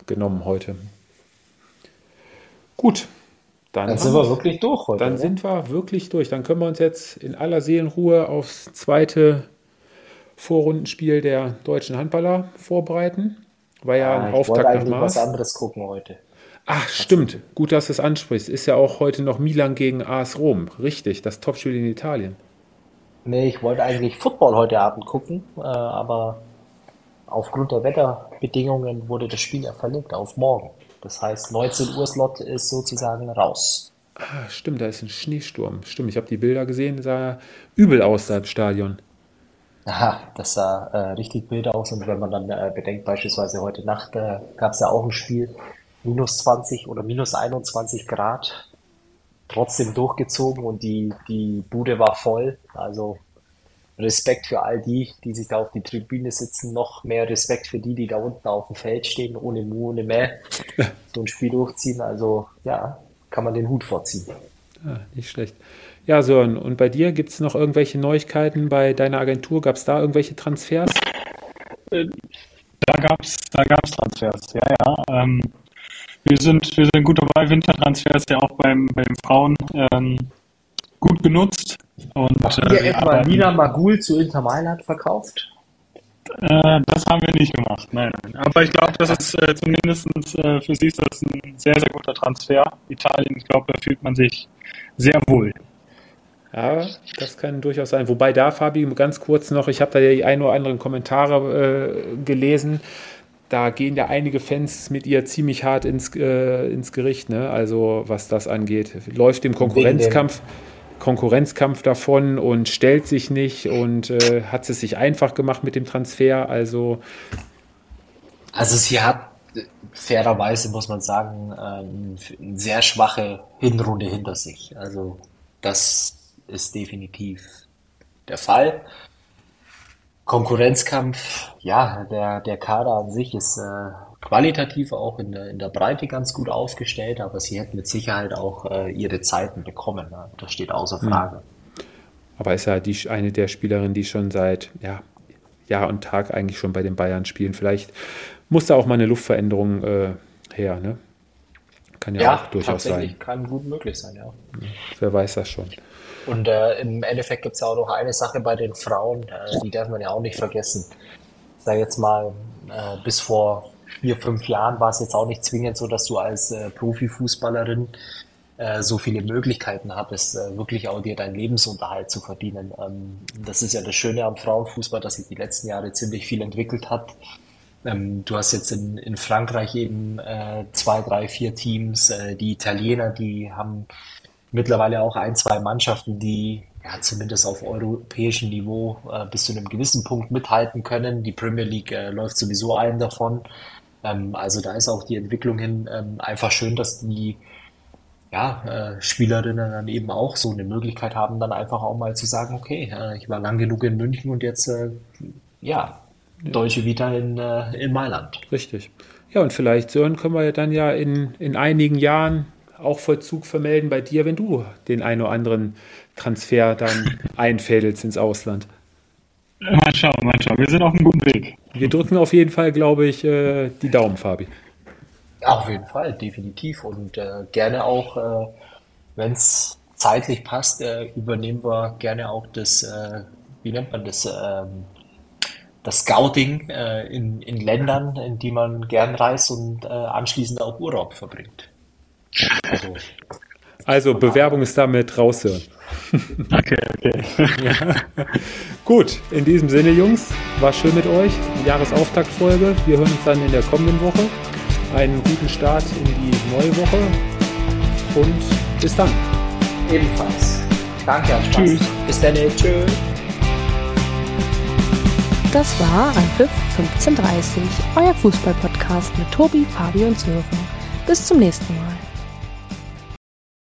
genommen heute. Gut, dann, dann sind wir wirklich durch heute. Dann oder? sind wir wirklich durch. Dann können wir uns jetzt in aller Seelenruhe aufs zweite Vorrundenspiel der deutschen Handballer vorbereiten. War ja, ja ein Auftakt nach Mars. was anderes gucken heute. Ach, stimmt. Gut, dass du es ansprichst. Ist ja auch heute noch Milan gegen AS Rom. Richtig, das Topspiel in Italien. Nee, ich wollte eigentlich Football heute Abend gucken, äh, aber aufgrund der Wetterbedingungen wurde das Spiel ja verlegt auf morgen. Das heißt, 19 Uhr Slot ist sozusagen raus. Ah, stimmt, da ist ein Schneesturm. Stimmt, ich habe die Bilder gesehen, sah übel aus da im Stadion. Aha, das sah äh, richtig wild aus und wenn man dann äh, bedenkt, beispielsweise heute Nacht äh, gab es ja auch ein Spiel, minus 20 oder minus 21 Grad, trotzdem durchgezogen und die, die Bude war voll. Also Respekt für all die, die sich da auf die Tribüne sitzen, noch mehr Respekt für die, die da unten auf dem Feld stehen, ohne Mu, ohne Mäh, so ein Spiel durchziehen. Also ja, kann man den Hut vorziehen. Ja, nicht schlecht. Ja, Sören, und bei dir gibt es noch irgendwelche Neuigkeiten bei deiner Agentur? Gab es da irgendwelche Transfers? Äh, da gab es da gab's Transfers, ja, ja. Ähm, wir, sind, wir sind gut dabei, Wintertransfers ja auch beim, beim Frauen ähm, gut genutzt. Und, Habt ihr äh, etwa Nina Magul zu Inter Mailand verkauft? Äh, das haben wir nicht gemacht, nein. nein. Aber ich glaube, das ist äh, zumindest äh, für sie ist das ein sehr, sehr guter Transfer. Italien, ich glaube, da fühlt man sich sehr wohl. Ja, das kann durchaus sein. Wobei da, Fabi, ganz kurz noch, ich habe da ja die ein oder anderen Kommentare äh, gelesen. Da gehen ja einige Fans mit ihr ziemlich hart ins, äh, ins Gericht, ne? Also was das angeht. Läuft im Konkurrenzkampf. Konkurrenzkampf davon und stellt sich nicht und äh, hat es sich einfach gemacht mit dem Transfer. Also, also sie hat fairerweise, muss man sagen, ähm, eine sehr schwache Hinrunde hinter sich. Also das ist definitiv der Fall. Konkurrenzkampf, ja, der, der Kader an sich ist äh, qualitativ auch in der, in der Breite ganz gut aufgestellt, aber sie hätten mit Sicherheit auch äh, ihre Zeiten bekommen. Ne? Das steht außer hm. Frage. Aber ist ja die, eine der Spielerinnen, die schon seit ja, Jahr und Tag eigentlich schon bei den Bayern spielen. Vielleicht muss da auch mal eine Luftveränderung äh, her, ne? Kann ja, ja auch durchaus sein. Kann gut möglich sein, ja. Wer weiß das schon. Und äh, im Endeffekt gibt es auch noch eine Sache bei den Frauen, äh, die darf man ja auch nicht vergessen. Sage jetzt mal, äh, bis vor vier, fünf Jahren war es jetzt auch nicht zwingend so, dass du als äh, Profifußballerin äh, so viele Möglichkeiten hattest, äh, wirklich auch dir deinen Lebensunterhalt zu verdienen. Ähm, das ist ja das Schöne am Frauenfußball, dass sich die letzten Jahre ziemlich viel entwickelt hat. Ähm, du hast jetzt in, in Frankreich eben äh, zwei, drei, vier Teams. Die Italiener, die haben mittlerweile auch ein, zwei Mannschaften, die ja, zumindest auf europäischem Niveau äh, bis zu einem gewissen Punkt mithalten können. Die Premier League äh, läuft sowieso einen davon. Ähm, also da ist auch die Entwicklung hin ähm, einfach schön, dass die ja, äh, Spielerinnen dann eben auch so eine Möglichkeit haben, dann einfach auch mal zu sagen, okay, äh, ich war lang genug in München und jetzt, äh, ja, Deutsche Vita in, äh, in Mailand. Richtig. Ja, und vielleicht, Sören, können wir dann ja in, in einigen Jahren auch Vollzug vermelden bei dir, wenn du den einen oder anderen Transfer dann einfädelst ins Ausland. Mal schauen, mal schauen. Wir sind auf einem guten Weg. Wir drücken auf jeden Fall, glaube ich, äh, die Daumen, Fabi. Auf jeden Fall, definitiv. Und äh, gerne auch, äh, wenn es zeitlich passt, äh, übernehmen wir gerne auch das, äh, wie nennt man das, ähm, das Scouting äh, in, in Ländern, in die man gern reist und anschließend auch Urlaub verbringt. Also, also Bewerbung ist damit raus. Okay, okay. ja. Gut, in diesem Sinne, Jungs, war schön mit euch. Jahresauftaktfolge. Wir hören uns dann in der kommenden Woche. Einen guten Start in die neue Woche und bis dann. Ebenfalls. Danke, hat Tschüss. Bis dann. Tschüss. Das war Anpfiff 1530, euer Fußballpodcast mit Tobi, Fabi und Sören. Bis zum nächsten Mal.